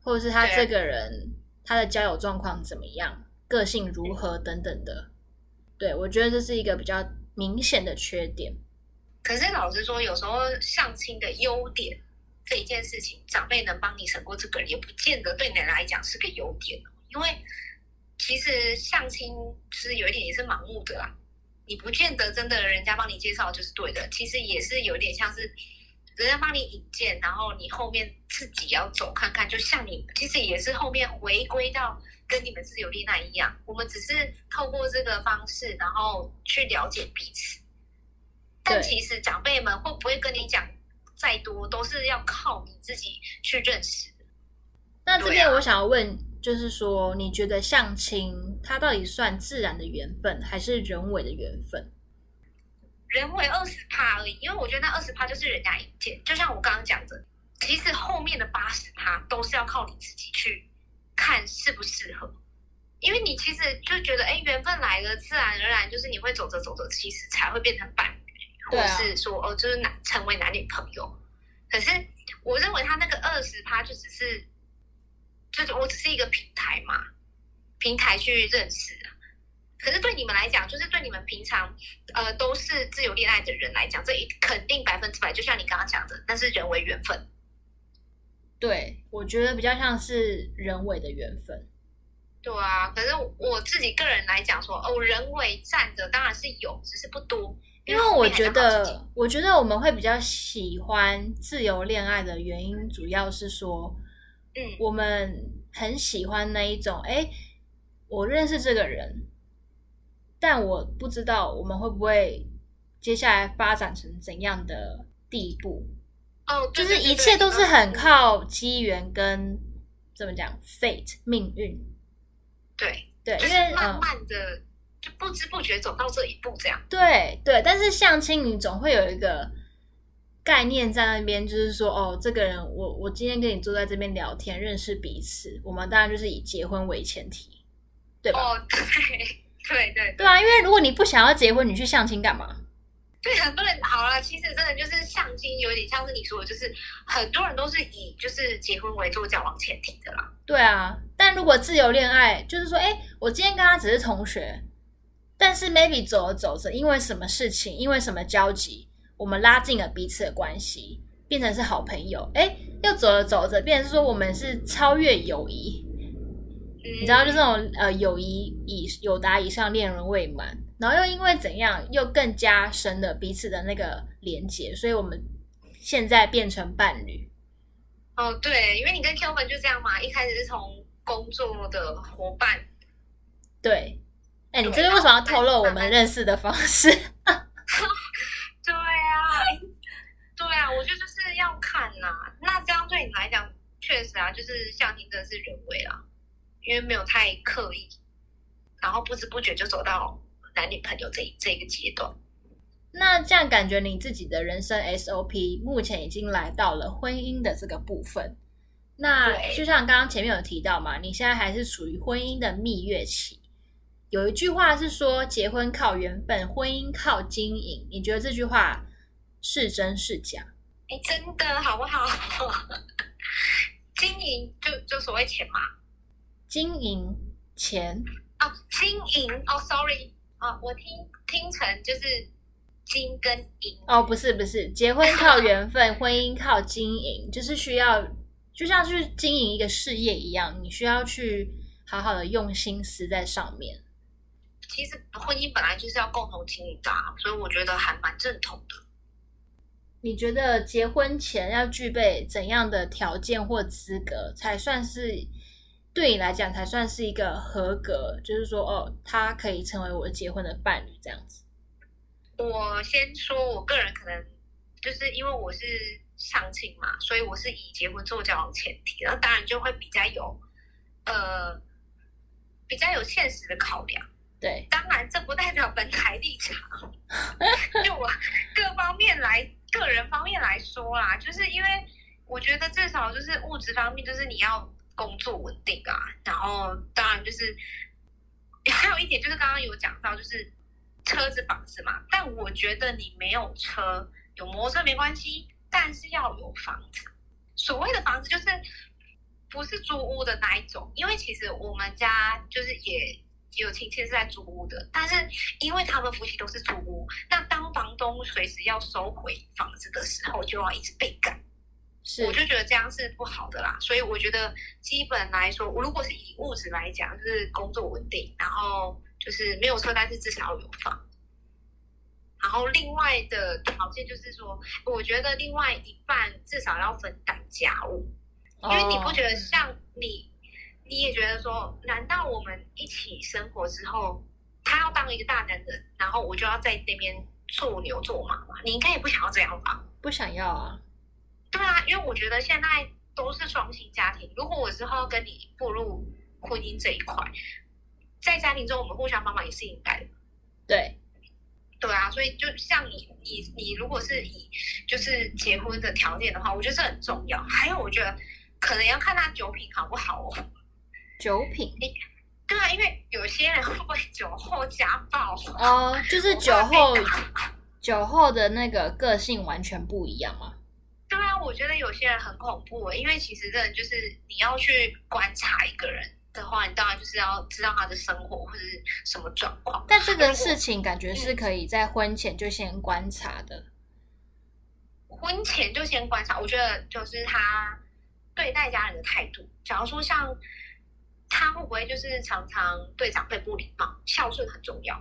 或者是他这个人他的交友状况怎么样，个性如何等等的。对，我觉得这是一个比较明显的缺点。可是老实说，有时候相亲的优点这一件事情，长辈能帮你审过这个人，也不见得对你来讲是个优点。因为其实相亲是有一点也是盲目的啦，你不见得真的人家帮你介绍就是对的。其实也是有点像是人家帮你引荐，然后你后面自己要走看看。就像你其实也是后面回归到。跟你们自由恋爱一样，我们只是透过这个方式，然后去了解彼此。但其实长辈们会不会跟你讲再多，都是要靠你自己去认识。那这边我想要问，就是说，你觉得相亲它到底算自然的缘分，还是人为的缘分？人为二十趴而已，因为我觉得那二十趴就是人家引荐，就像我刚刚讲的，其实后面的八十趴都是要靠你自己去。看适不适合，因为你其实就觉得，哎，缘分来了，自然而然就是你会走着走着，其实才会变成伴侣，或者是说，哦，就是男成为男女朋友。可是我认为他那个二十趴就只是，就是我只是一个平台嘛，平台去认识啊。可是对你们来讲，就是对你们平常呃都是自由恋爱的人来讲，这一肯定百分之百，就像你刚刚讲的，那是人为缘分。对，我觉得比较像是人为的缘分。对啊，可是我自己个人来讲说，哦，人为占的当然是有，只是不多。因为我觉得，我觉得我们会比较喜欢自由恋爱的原因，主要是说，嗯，我们很喜欢那一种，哎，我认识这个人，但我不知道我们会不会接下来发展成怎样的地步。哦，就是一切都是很靠机缘跟怎么讲，fate 命运。对对，因为慢慢的就不知不觉走到这一步，这样。对对，但是相亲你总会有一个概念在那边，就是说，哦，这个人，我我今天跟你坐在这边聊天，认识彼此，我们当然就是以结婚为前提，对吧？哦，对对对对啊，因为如果你不想要结婚，你去相亲干嘛？对很多人好了，其实真的就是相亲，有点像是你说的，就是很多人都是以就是结婚为做交往前提的啦。对啊，但如果自由恋爱，就是说，哎，我今天跟他只是同学，但是 maybe 走着走着，因为什么事情，因为什么交集，我们拉近了彼此的关系，变成是好朋友。哎，又走着走着，变成是说我们是超越友谊。嗯，你知道，就这种呃，友谊以友达以上，恋人未满。然后又因为怎样，又更加深了彼此的那个连结，所以我们现在变成伴侣。哦，对，因为你跟 Kevin 就这样嘛，一开始是从工作的伙伴。对，哎，你这是为什么要透露我们认识的方式？对啊，对啊，我觉得就是要看呐、啊。那这样对你来讲，确实啊，就是相亲真的是人为啊，因为没有太刻意，然后不知不觉就走到。男女朋友这这个阶段，那这样感觉你自己的人生 SOP 目前已经来到了婚姻的这个部分。那就像刚刚前面有提到嘛，你现在还是属于婚姻的蜜月期。有一句话是说，结婚靠缘分，婚姻靠经营。你觉得这句话是真是假？哎，真的好不好？经营就就所谓钱嘛，经营钱哦，经营哦，sorry。啊，我听听成就是金跟银哦，不是不是，结婚靠缘分，婚姻靠经营，就是需要就像去经营一个事业一样，你需要去好好的用心思在上面。其实婚姻本来就是要共同经营的，所以我觉得还蛮正统的。你觉得结婚前要具备怎样的条件或资格，才算是对你来讲才算是一个合格？就是说，哦，他可以成为我结婚的伴侣这样子。我先说，我个人可能就是因为我是相亲嘛，所以我是以结婚做交往前提，然后当然就会比较有呃比较有现实的考量。对，当然这不代表本台立场，就我各方面来个人方面来说啦，就是因为我觉得至少就是物质方面，就是你要工作稳定啊，然后当然就是还有一点就是刚刚有讲到就是。车子、房子嘛，但我觉得你没有车，有摩托车没关系，但是要有房子。所谓的房子就是不是租屋的那一种，因为其实我们家就是也有亲戚是在租屋的，但是因为他们夫妻都是租屋，那当房东随时要收回房子的时候，就要一直被赶。是，我就觉得这样是不好的啦。所以我觉得基本来说，我如果是以物质来讲，就是工作稳定，然后。就是没有车，但是至少要有房。然后另外的条件就是说，我觉得另外一半至少要分担家务，因为你不觉得像你，你也觉得说，难道我们一起生活之后，他要当一个大男人，然后我就要在那边做牛做马吗？你应该也不想要这样吧？不想要啊。对啊，因为我觉得现在都是双薪家庭，如果我之后要跟你步入婚姻这一块。在家庭中，我们互相帮忙也是应该的。对，对啊，所以就像你，你，你如果是以就是结婚的条件的话，我觉得这很重要。还有，我觉得可能要看他酒品好不好哦。酒品？对啊，因为有些人会不会酒后家暴？哦，就是酒后，酒后的那个个性完全不一样吗？对啊，我觉得有些人很恐怖，因为其实真的就是你要去观察一个人。的话，你当然就是要知道他的生活或者是什么状况。但这个事情感觉是可以在婚前就先观察的。婚前就先观察，我觉得就是他对待家人的态度。假如说像他会不会就是常常对长辈不礼貌，孝顺很重要。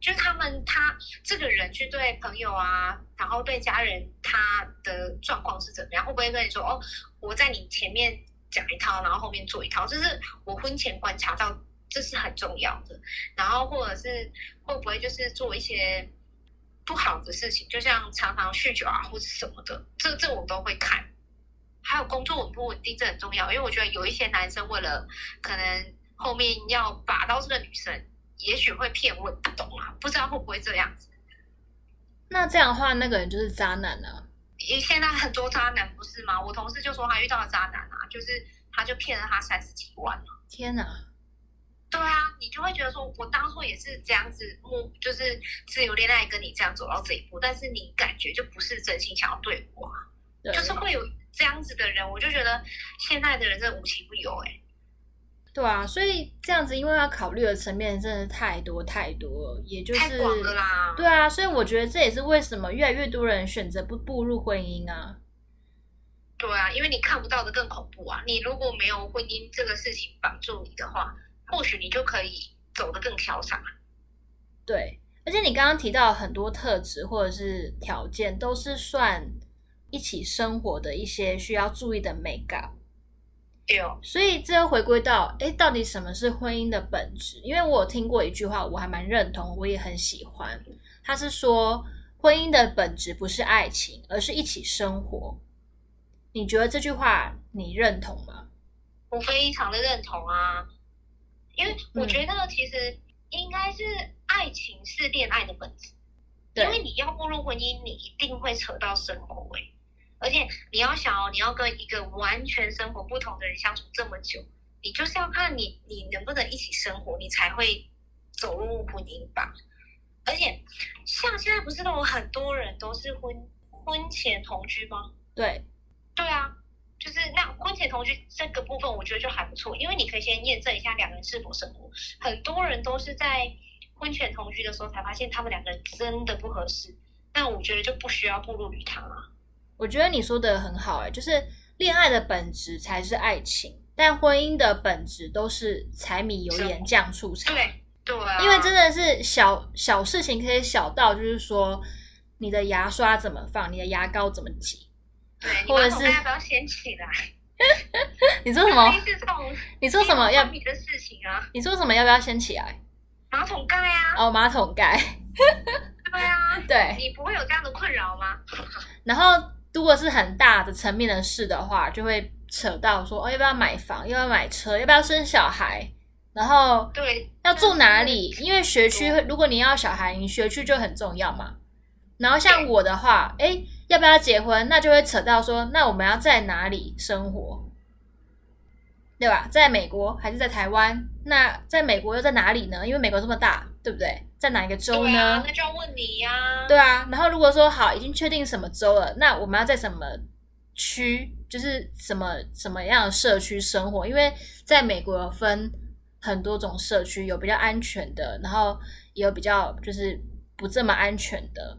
就是他们他这个人去对朋友啊，然后对家人他的状况是怎么样？会不会跟你说哦，我在你前面。讲一套，然后后面做一套，这是我婚前观察到，这是很重要的。然后或者是会不会就是做一些不好的事情，就像常常酗酒啊，或者什么的，这这我都会看。还有工作稳不稳定，这很重要，因为我觉得有一些男生为了可能后面要把到这个女生，也许会骗我不懂啊，不知道会不会这样子。那这样的话，那个人就是渣男呢、啊？现在很多渣男不是吗？我同事就说他遇到了渣男啊，就是他就骗了他三十几万。天哪！对啊，你就会觉得说，我当初也是这样子，就是自由恋爱跟你这样走到这一步，但是你感觉就不是真心想要对我啊，对就是会有这样子的人，我就觉得现在的人真的无奇不有哎、欸。对啊，所以这样子，因为要考虑的层面真的太多太多了，也就是太广了啦。对啊，所以我觉得这也是为什么越来越多人选择不步入婚姻啊。对啊，因为你看不到的更恐怖啊！你如果没有婚姻这个事情绑住你的话，或许你就可以走得更潇洒。对，而且你刚刚提到很多特质或者是条件，都是算一起生活的一些需要注意的美感。所以这又回归到，哎，到底什么是婚姻的本质？因为我有听过一句话，我还蛮认同，我也很喜欢。他是说，婚姻的本质不是爱情，而是一起生活。你觉得这句话你认同吗？我非常的认同啊，因为我觉得其实应该是爱情是恋爱的本质，因为你要步入婚姻，你一定会扯到生活诶。而且你要想哦，你要跟一个完全生活不同的人相处这么久，你就是要看你你能不能一起生活，你才会走入婚姻吧。而且像现在不是都有很多人都是婚婚前同居吗？对，对啊，就是那婚前同居这个部分，我觉得就还不错，因为你可以先验证一下两人是否生活。很多人都是在婚前同居的时候才发现他们两个人真的不合适，那我觉得就不需要步入礼堂啊。我觉得你说的很好，哎，就是恋爱的本质才是爱情，但婚姻的本质都是柴米油盐酱醋茶。对对啊，因为真的是小小事情可以小到，就是说你的牙刷怎么放，你的牙膏怎么挤，对，或者是要不要掀起来？你说什么？你说什么？要你的事情啊？你说什么？要不要掀起来？马桶盖啊？哦，马桶盖。对啊，对。你不会有这样的困扰吗？然后，如果是很大的层面的事的话，就会扯到说，哦，要不要买房？要不要买车？要不要生小孩？然后，对，要住哪里？因为学区，如果你要小孩，你学区就很重要嘛。然后像我的话，哎，要不要结婚？那就会扯到说，那我们要在哪里生活，对吧？在美国还是在台湾？那在美国又在哪里呢？因为美国这么大，对不对？在哪一个州呢？啊、那就要问你呀、啊。对啊，然后如果说好，已经确定什么州了，那我们要在什么区？就是什么什么样的社区生活？因为在美国有分很多种社区，有比较安全的，然后也有比较就是不这么安全的。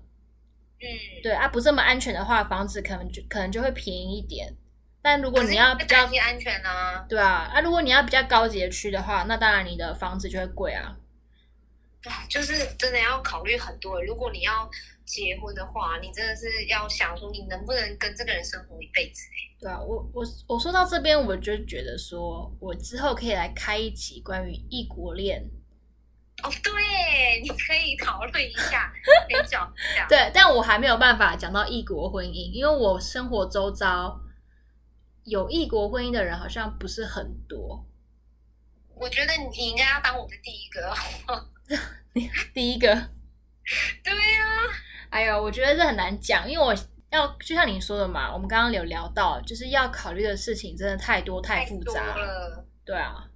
嗯，对啊，不这么安全的话，房子可能就可能就会便宜一点。但如果你要比较安全呢、啊？对啊，啊，如果你要比较高级的区的话，那当然你的房子就会贵啊。就是真的要考虑很多。如果你要结婚的话，你真的是要想说你能不能跟这个人生活一辈子。对啊，我我我说到这边，我就觉得说我之后可以来开一期关于异国恋。哦，对，你可以讨论一下，可以讲一下。对，但我还没有办法讲到异国婚姻，因为我生活周遭有异国婚姻的人好像不是很多。我觉得你应该要当我的第一个，你第一个。对呀、啊。哎呀，我觉得这很难讲，因为我要就像你说的嘛，我们刚刚有聊到，就是要考虑的事情真的太多太复杂了。对啊。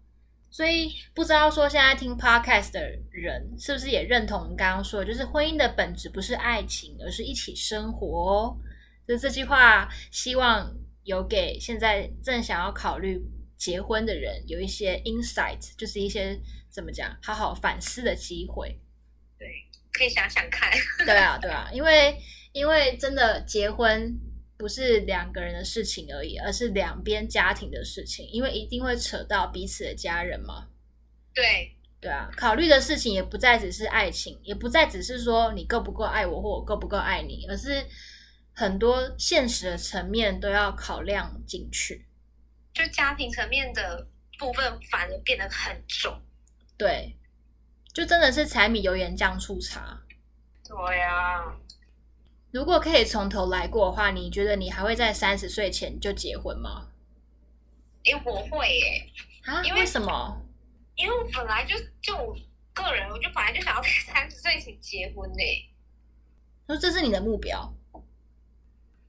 所以不知道说现在听 podcast 的人是不是也认同我们刚刚说的，就是婚姻的本质不是爱情，而是一起生活哦。就这句话，希望有给现在正想要考虑结婚的人有一些 insight，就是一些怎么讲，好好反思的机会。对，可以想想看。对啊，对啊，因为因为真的结婚。不是两个人的事情而已，而是两边家庭的事情，因为一定会扯到彼此的家人嘛。对，对啊，考虑的事情也不再只是爱情，也不再只是说你够不够爱我或我够不够爱你，而是很多现实的层面都要考量进去。就家庭层面的部分反而变得很重。对，就真的是柴米油盐酱醋茶。对呀。如果可以从头来过的话，你觉得你还会在三十岁前就结婚吗？哎、欸，我会耶！啊，因为，为什么？因为我本来就就我个人，我就本来就想要在 三十岁前结婚呢。说这是你的目标？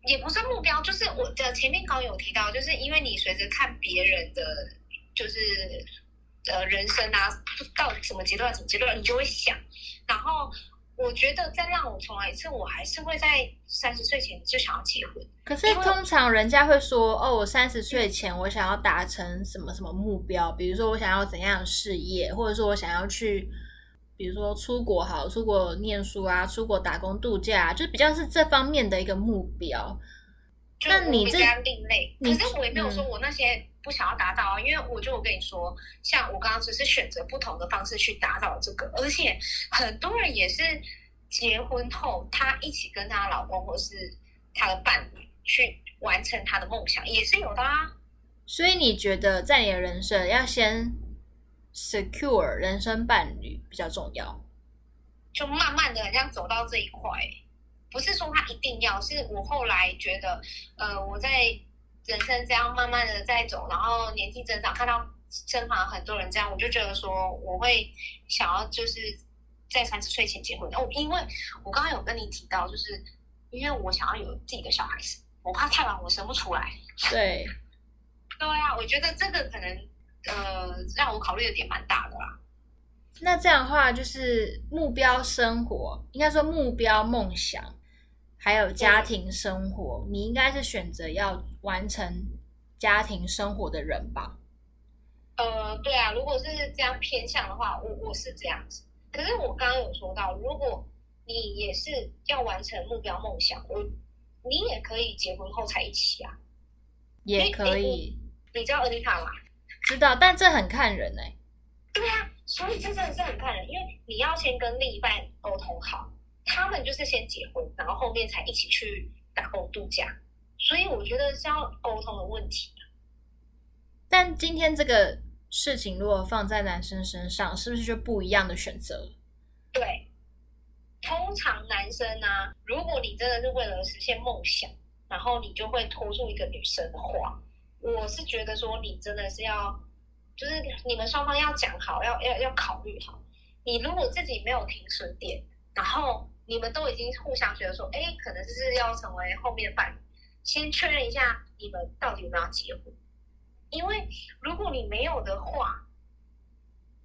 也不是目标，就是我的前面刚有提到，就是因为你随着看别人的，就是呃人生啊，到什么阶段什么阶段，你就会想，然后。我觉得再让我重来一次，我还是会在三十岁前就想要结婚。可是通常人家会说：“哦，我三十岁前我想要达成什么什么目标，比如说我想要怎样的事业，或者说我想要去，比如说出国好，出国念书啊，出国打工度假，就比较是这方面的一个目标。”那你这另类，可是我也没有说我那些不想要达到啊，嗯、因为我就我跟你说，像我刚刚只是选择不同的方式去达到这个，而且很多人也是结婚后，她一起跟她老公或是她的伴侣去完成她的梦想，也是有的啊。所以你觉得在你的人生要先 secure 人生伴侣比较重要，就慢慢的这样走到这一块。不是说他一定要，是我后来觉得，呃，我在人生这样慢慢的在走，然后年纪增长，看到身旁很多人这样，我就觉得说，我会想要就是在三十岁前结婚。哦，因为我刚刚有跟你提到，就是因为我想要有自己的小孩子，我怕太晚我生不出来。对，对啊，我觉得这个可能呃让我考虑的点蛮大的啦。那这样的话，就是目标生活，应该说目标梦想。还有家庭生活，嗯、你应该是选择要完成家庭生活的人吧？呃，对啊，如果是这样偏向的话，我我是这样子。可是我刚刚有说到，如果你也是要完成目标梦想，我你也可以结婚后才一起啊，也可以。你知道恩妮塔吗？知道，但这很看人哎、欸。对啊，所以这真的是很看人，因为你要先跟另一半沟通好，他们就是先结婚，然后后面才一起去打工度假，所以我觉得是要沟通的问题。但今天这个事情如果放在男生身上，是不是就不一样的选择？对，通常男生呢、啊，如果你真的是为了实现梦想，然后你就会拖住一个女生的话，我是觉得说你真的是要。就是你们双方要讲好，要要要考虑好。你如果自己没有停损点，然后你们都已经互相觉得说，哎，可能就是要成为后面的伴侣，先确认一下你们到底有没有结婚。因为如果你没有的话，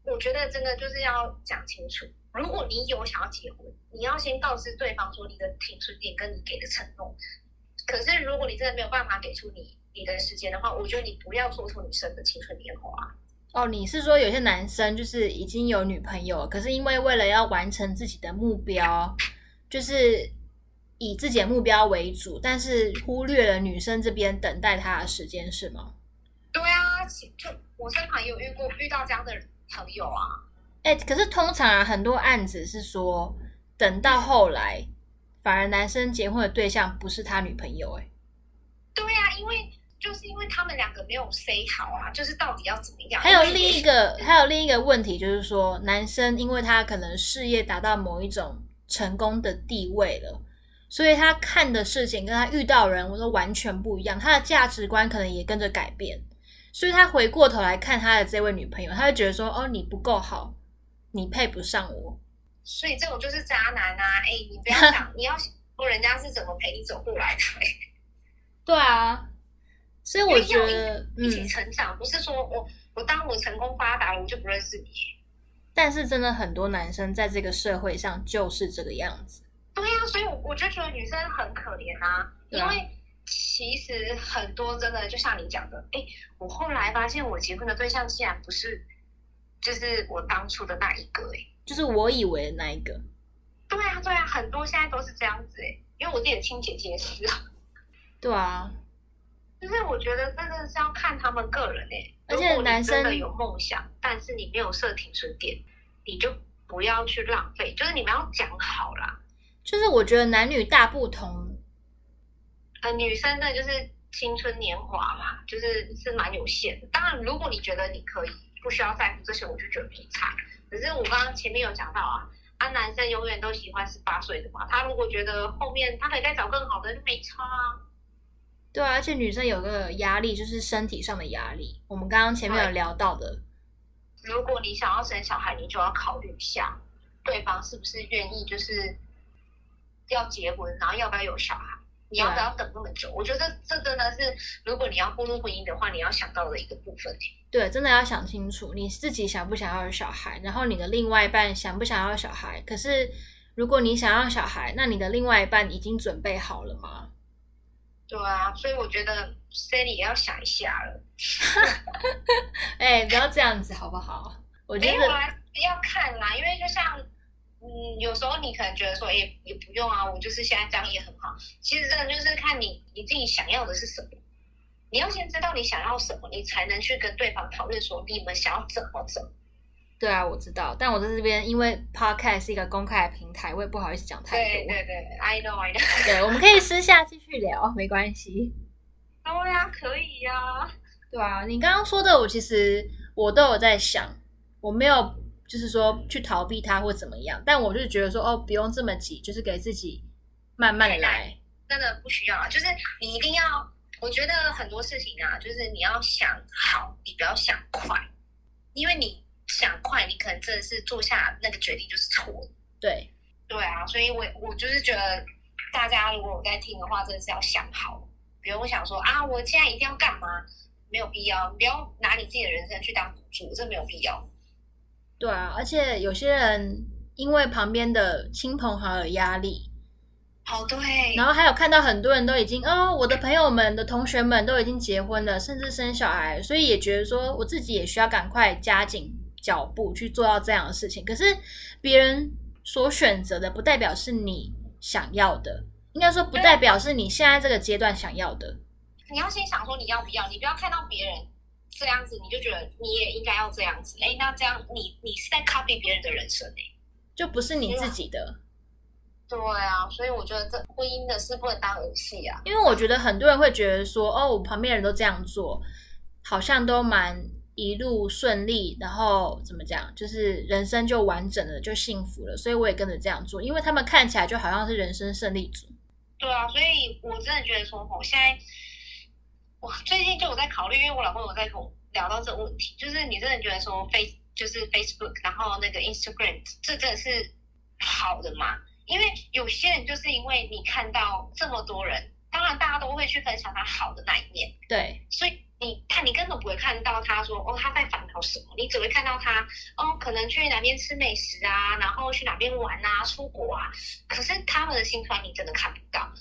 我觉得真的就是要讲清楚。如果你有想要结婚，你要先告知对方说你的停损点跟你给的承诺。可是如果你真的没有办法给出你你的时间的话，我觉得你不要说出你生的青春年华。哦，你是说有些男生就是已经有女朋友，可是因为为了要完成自己的目标，就是以自己的目标为主，但是忽略了女生这边等待他的时间，是吗？对啊，就我身旁也有遇过遇到这样的朋友啊。哎，可是通常啊，很多案子是说等到后来，反而男生结婚的对象不是他女朋友，哎。对啊，因为。就是因为他们两个没有 say 好啊，就是到底要怎么样？还有另一个，还有另一个问题，就是说，男生因为他可能事业达到某一种成功的地位了，所以他看的事情跟他遇到人，我都完全不一样，他的价值观可能也跟着改变，所以他回过头来看他的这位女朋友，他会觉得说：“哦，你不够好，你配不上我。”所以这种就是渣男啊！哎，你不要 想，你要说人家是怎么陪你走过来的。对啊。所以我觉得一起成长，嗯、不是说我我当我成功发达了，我就不认识你。但是真的很多男生在这个社会上就是这个样子。对呀、啊，所以我我就觉得女生很可怜啊，啊因为其实很多真的就像你讲的，哎，我后来发现我结婚的对象竟然不是就是我当初的那一个，哎，就是我以为的那一个。对啊，对啊，很多现在都是这样子，哎，因为我自己的亲姐姐是。对啊。就是我觉得真的是要看他们个人诶、欸，而且男生真的有梦想，但是你没有设停损点，你就不要去浪费。就是你们要讲好啦。就是我觉得男女大不同，呃，女生呢就是青春年华嘛，就是是蛮有限的。当然，如果你觉得你可以不需要在乎这些，我就觉得没差。可是我刚刚前面有讲到啊，啊，男生永远都喜欢十八岁的嘛，他如果觉得后面他可以再找更好的，就没差啊。对啊，而且女生有个压力，就是身体上的压力。我们刚刚前面有聊到的，如果你想要生小孩，你就要考虑一下对方是不是愿意，就是要结婚，然后要不要有小孩，你要不要等那么久？我觉得这真的是，如果你要步入婚姻的话，你要想到的一个部分。对，真的要想清楚你自己想不想要有小孩，然后你的另外一半想不想要小孩。可是如果你想要小孩，那你的另外一半已经准备好了吗？对啊，所以我觉得 Sally 也要想一下了。哎、欸，不要这样子好不好？我觉得要看啦，因为就像嗯，有时候你可能觉得说，哎、欸，也不用啊，我就是现在这样也很好。其实真的就是看你你自己想要的是什么。你要先知道你想要什么，你才能去跟对方讨论说你们想要怎么走。对啊，我知道，但我在这边，因为 Podcast 是一个公开的平台，我也不好意思讲太多。对对对，I know I know。对，我们可以私下继续聊，没关系。哦呀，可以呀、啊。对啊，你刚刚说的，我其实我都有在想，我没有就是说去逃避他或怎么样，但我就觉得说，哦，不用这么急，就是给自己慢慢来。真的不需要啊，就是你一定要，我觉得很多事情啊，就是你要想好，你不要想快，因为你。想快，你可能真的是做下那个决定就是错的。对，对啊，所以我我就是觉得，大家如果有在听的话，真的是要想好，不用想说啊，我现在一定要干嘛，没有必要，你不要拿你自己的人生去当赌注，这没有必要。对啊，而且有些人因为旁边的亲朋好友压力，好对，然后还有看到很多人都已经哦，我的朋友们的同学们都已经结婚了，甚至生小孩，所以也觉得说我自己也需要赶快加紧。脚步去做到这样的事情。可是别人所选择的，不代表是你想要的，应该说不代表是你现在这个阶段想要的。你要先想说你要不要，你不要看到别人这样子，你就觉得你也应该要这样子。哎，那这样你你是在 copy 别人的人生呢？就不是你自己的。对啊，所以我觉得这婚姻的事不能当儿戏啊。因为我觉得很多人会觉得说，哦，我旁边人都这样做，好像都蛮一路顺利，然后怎么讲，就是人生就完整了，就幸福了。所以我也跟着这样做，因为他们看起来就好像是人生胜利组。对啊，所以我真的觉得说，我现在。我，最近就有在考虑，因为我老公有在跟我聊到这个问题，就是你真的觉得说 Face 就是 Facebook，然后那个 Instagram，这真的是好的吗？因为有些人就是因为你看到这么多人，当然大家都会去分享他好的那一面，对，所以你看你根本不会看到他说哦他在烦恼什么，你只会看到他哦可能去哪边吃美食啊，然后去哪边玩啊，出国啊，可是他们的心酸你真的看不到。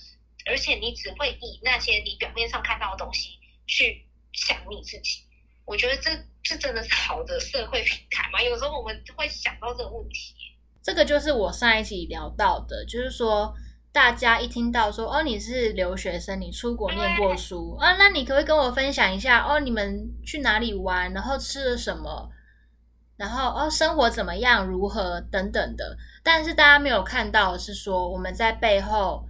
而且你只会以那些你表面上看到的东西去想你自己，我觉得这这真的是好的社会平台吗？有时候我们会想到这个问题。这个就是我上一期聊到的，就是说大家一听到说哦，你是留学生，你出国念过书啊，那你可不可以跟我分享一下哦，你们去哪里玩，然后吃了什么，然后哦生活怎么样，如何？等等的。但是大家没有看到的是说我们在背后。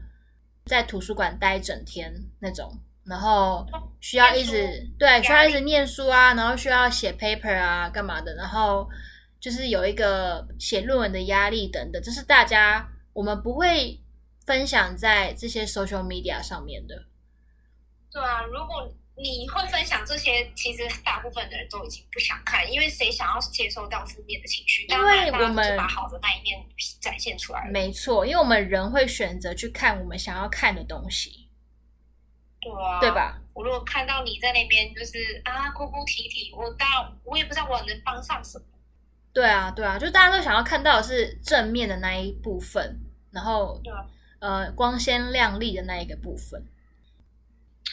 在图书馆待一整天那种，然后需要一直对，需要一直念书啊，然后需要写 paper 啊，干嘛的，然后就是有一个写论文的压力等等，这是大家我们不会分享在这些 social media 上面的。对啊，如果。你会分享这些，其实大部分的人都已经不想看，因为谁想要接收到负面的情绪？因为我们把好的那一面展现出来。没错，因为我们人会选择去看我们想要看的东西。对啊，对吧？我如果看到你在那边就是啊哭哭啼啼，我当然我也不知道我能帮上什么。对啊，对啊，就大家都想要看到的是正面的那一部分，然后对啊，呃，光鲜亮丽的那一个部分。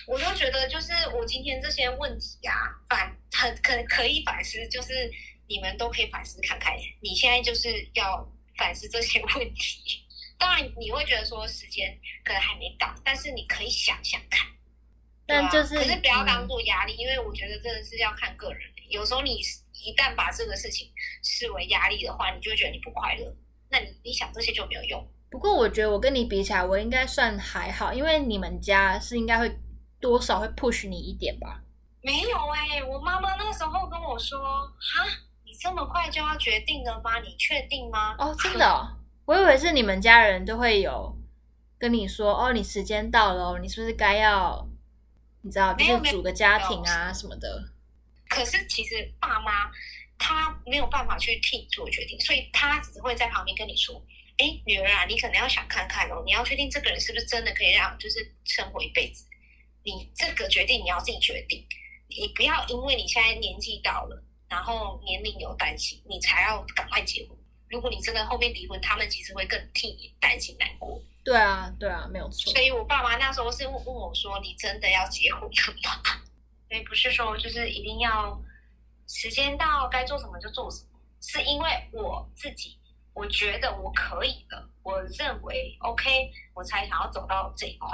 我就觉得，就是我今天这些问题啊，反很可可以反思，就是你们都可以反思看看。你现在就是要反思这些 问题，当然你会觉得说时间可能还没到，但是你可以想想看。但就是，可是不要当做压力，嗯，因为我觉得真的是要看个人。有时候你一旦把这个事情视为压力的话，你就会觉得你不快乐。那你你想这些就没有用。不过我觉得我跟你比起来，我应该算还好，因为你们家是应该会。多少会 push 你一点吧？没有哎、欸，我妈妈那时候跟我说：“哈，你这么快就要决定了吗？你确定吗？”哦，真的、哦，我以为是你们家人都会有跟你说：“哦，你时间到了，你是不是该要，你知道，就是组个家庭啊什么的。”可是其实爸妈他没有办法去替你做决定，所以他只会在旁边跟你说：“哎，女儿啊，你可能要想看看哦，你要确定这个人是不是真的可以让就是生活一辈子。”你这个决定你要自己决定，你不要因为你现在年纪到了，然后年龄有担心，你才要赶快结婚。如果你真的后面离婚，他们其实会更替你担心难过。对啊，对啊，没有错。所以我爸妈那时候是问我说：“你真的要结婚了吗？” 所以不是说就是一定要时间到该做什么就做什么，是因为我自己我觉得我可以的，我认为 OK，我才想要走到这一块。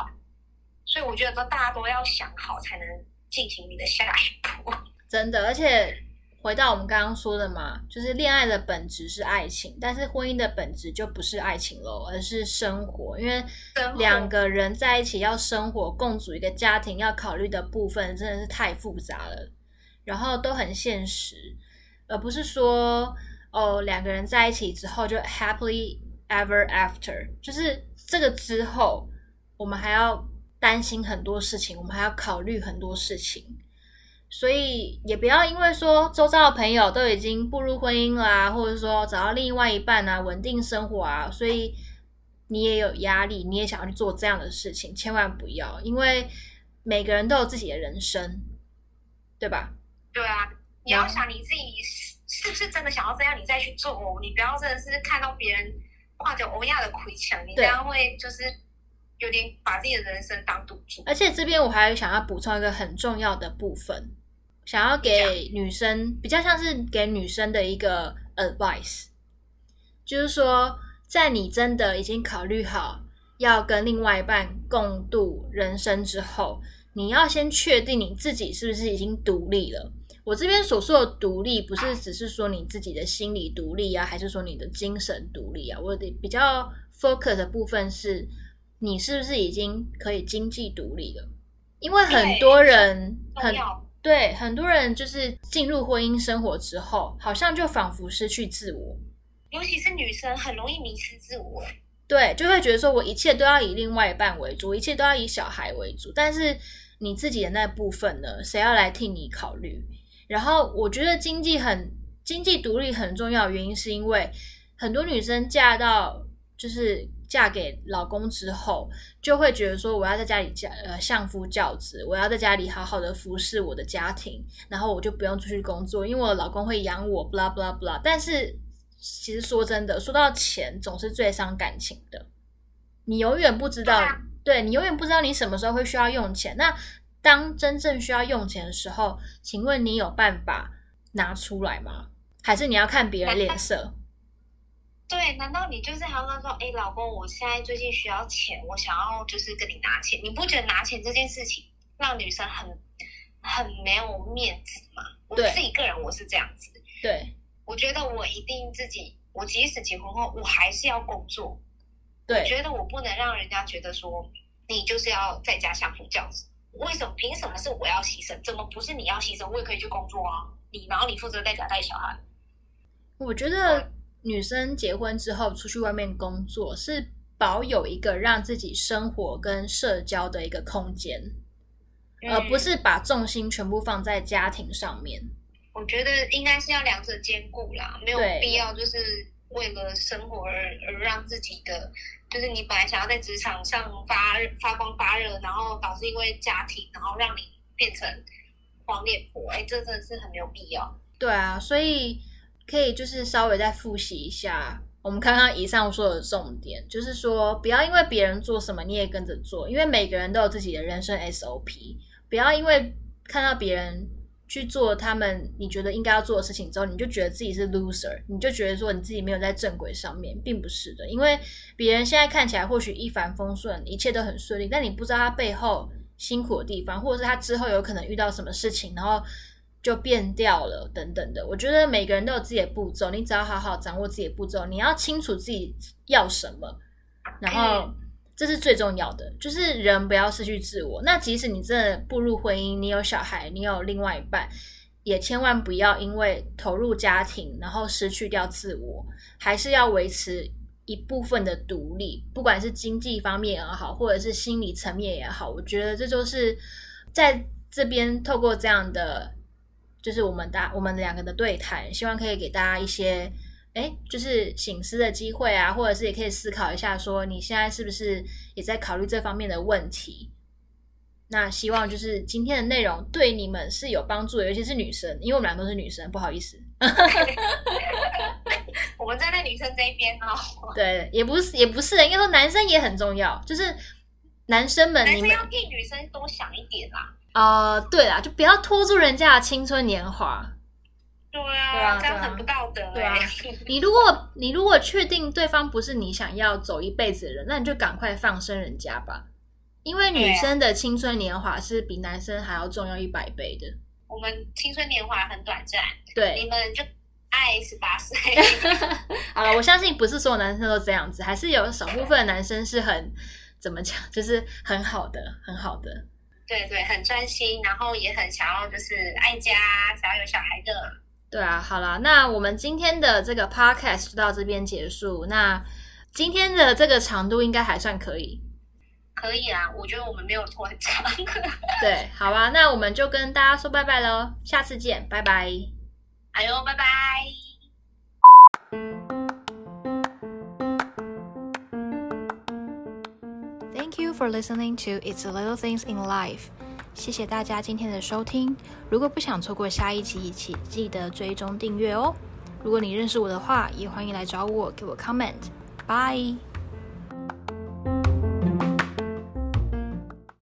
所以我觉得说，大家都要想好，才能进行你的下一步。真的，而且回到我们刚刚说的嘛，就是恋爱的本质是爱情，但是婚姻的本质就不是爱情喽，而是生活。因为两个人在一起要生活，共组一个家庭，要考虑的部分真的是太复杂了，然后都很现实，而不是说哦，两个人在一起之后就 happily ever after，就是这个之后我们还要。担心很多事情，我们还要考虑很多事情，所以也不要因为说周遭的朋友都已经步入婚姻啦、啊，或者说找到另外一半啊，稳定生活啊，所以你也有压力，你也想要去做这样的事情，千万不要，因为每个人都有自己的人生，对吧？对啊，你要想你自己是不是真的想要这样，你再去做哦，你不要真的是看到别人挂着欧亚的盔墙，你这样会就是。有点把自己的人生当赌注，而且这边我还想要补充一个很重要的部分，想要给女生比较像是给女生的一个 advice，就是说，在你真的已经考虑好要跟另外一半共度人生之后，你要先确定你自己是不是已经独立了。我这边所说的独立，不是只是说你自己的心理独立啊，还是说你的精神独立啊？我的比较 focus 的部分是，你是不是已经可以经济独立了？因为很多人很对很多人就是进入婚姻生活之后，好像就仿佛失去自我，尤其是女生很容易迷失自我。对，就会觉得说我一切都要以另外一半为主，一切都要以小孩为主，但是你自己的那部分呢？谁要来替你考虑？然后我觉得经济很经济独立很重要原因，是因为很多女生嫁到就是嫁给老公之后，就会觉得说我要在家里嫁呃相夫教子，我要在家里好好的服侍我的家庭，然后我就不用出去工作，因为我的老公会养我，blah blah blah。但是其实说真的，说到钱，总是最伤感情的。你永远不知道，对，你永远不知道你什么时候会需要用钱。那当真正需要用钱的时候，请问你有办法拿出来吗？还是你要看别人脸色？对，难道你就是还要跟他说：“哎，老公，我现在最近需要钱，我想要就是跟你拿钱。”你不觉得拿钱这件事情让女生很很没有面子吗？我自己个人我是这样子。对，我觉得我一定自己，我即使结婚后，我还是要工作。对，我觉得我不能让人家觉得说你就是要在家相夫教子。为什么？凭什么是我要牺牲？怎么不是你要牺牲？我也可以去工作啊！你然后你负责在家带小孩。我觉得女生结婚之后出去外面工作，是保有一个让自己生活跟社交的一个空间，嗯、而不是把重心全部放在家庭上面。我觉得应该是要两者兼顾啦，没有必要就是为了生活而而让自己的。就是你本来想要在职场上发发光发热，然后导致因为家庭，然后让你变成黄脸婆，哎，这真的是很没有必要。对啊，所以可以就是稍微再复习一下我们刚刚以上说的重点，就是说不要因为别人做什么你也跟着做，因为每个人都有自己的人生 SOP，不要因为看到别人。去做他们你觉得应该要做的事情之后，你就觉得自己是 loser，你就觉得说你自己没有在正轨上面，并不是的。因为别人现在看起来或许一帆风顺，一切都很顺利，但你不知道他背后辛苦的地方，或者是他之后有可能遇到什么事情，然后就变掉了等等的。我觉得每个人都有自己的步骤，你只要好好掌握自己的步骤，你要清楚自己要什么，然后。这是最重要的，就是人不要失去自我。那即使你真的步入婚姻，你有小孩，你有另外一半，也千万不要因为投入家庭，然后失去掉自我，还是要维持一部分的独立，不管是经济方面也好，或者是心理层面也好。我觉得这就是在这边透过这样的，就是我们大我们两个的对谈，希望可以给大家一些。哎，就是醒思的机会啊，或者是也可以思考一下，说你现在是不是也在考虑这方面的问题？那希望就是今天的内容对你们是有帮助的，尤其是女生，因为我们俩都是女生，不好意思。我们站在女生这一边哦。对，也不是，也不是，应该说男生也很重要，就是男生们，男生要替女生多想一点啦。啊、呃，对啦，就不要拖住人家的青春年华。对啊，对啊，这样很不道德。对啊，你如果你如果确定对方不是你想要走一辈子的人，那你就赶快放生人家吧。因为女生的青春年华是比男生还要重要一百倍的。我们青春年华很短暂，对，你们就爱十八岁。好了，我相信不是所有男生都这样子，还是有少部分的男生是很怎么讲，就是很好的，很好的。对对，很专心，然后也很想要就是爱家，想要有小孩的。对啊，好啦，那我们今天的这个 podcast 就到这边结束。那今天的这个长度应该还算可以，可以啊，我觉得我们没有拖很长。对，好吧，那我们就跟大家说拜拜喽，下次见，拜拜。哎呦，拜拜。Thank you for listening to It's the Little Things in Life. 谢谢大家今天的收听。如果不想错过下一集，请记得追踪订阅哦。如果你认识我的话，也欢迎来找我，给我 comment。Bye。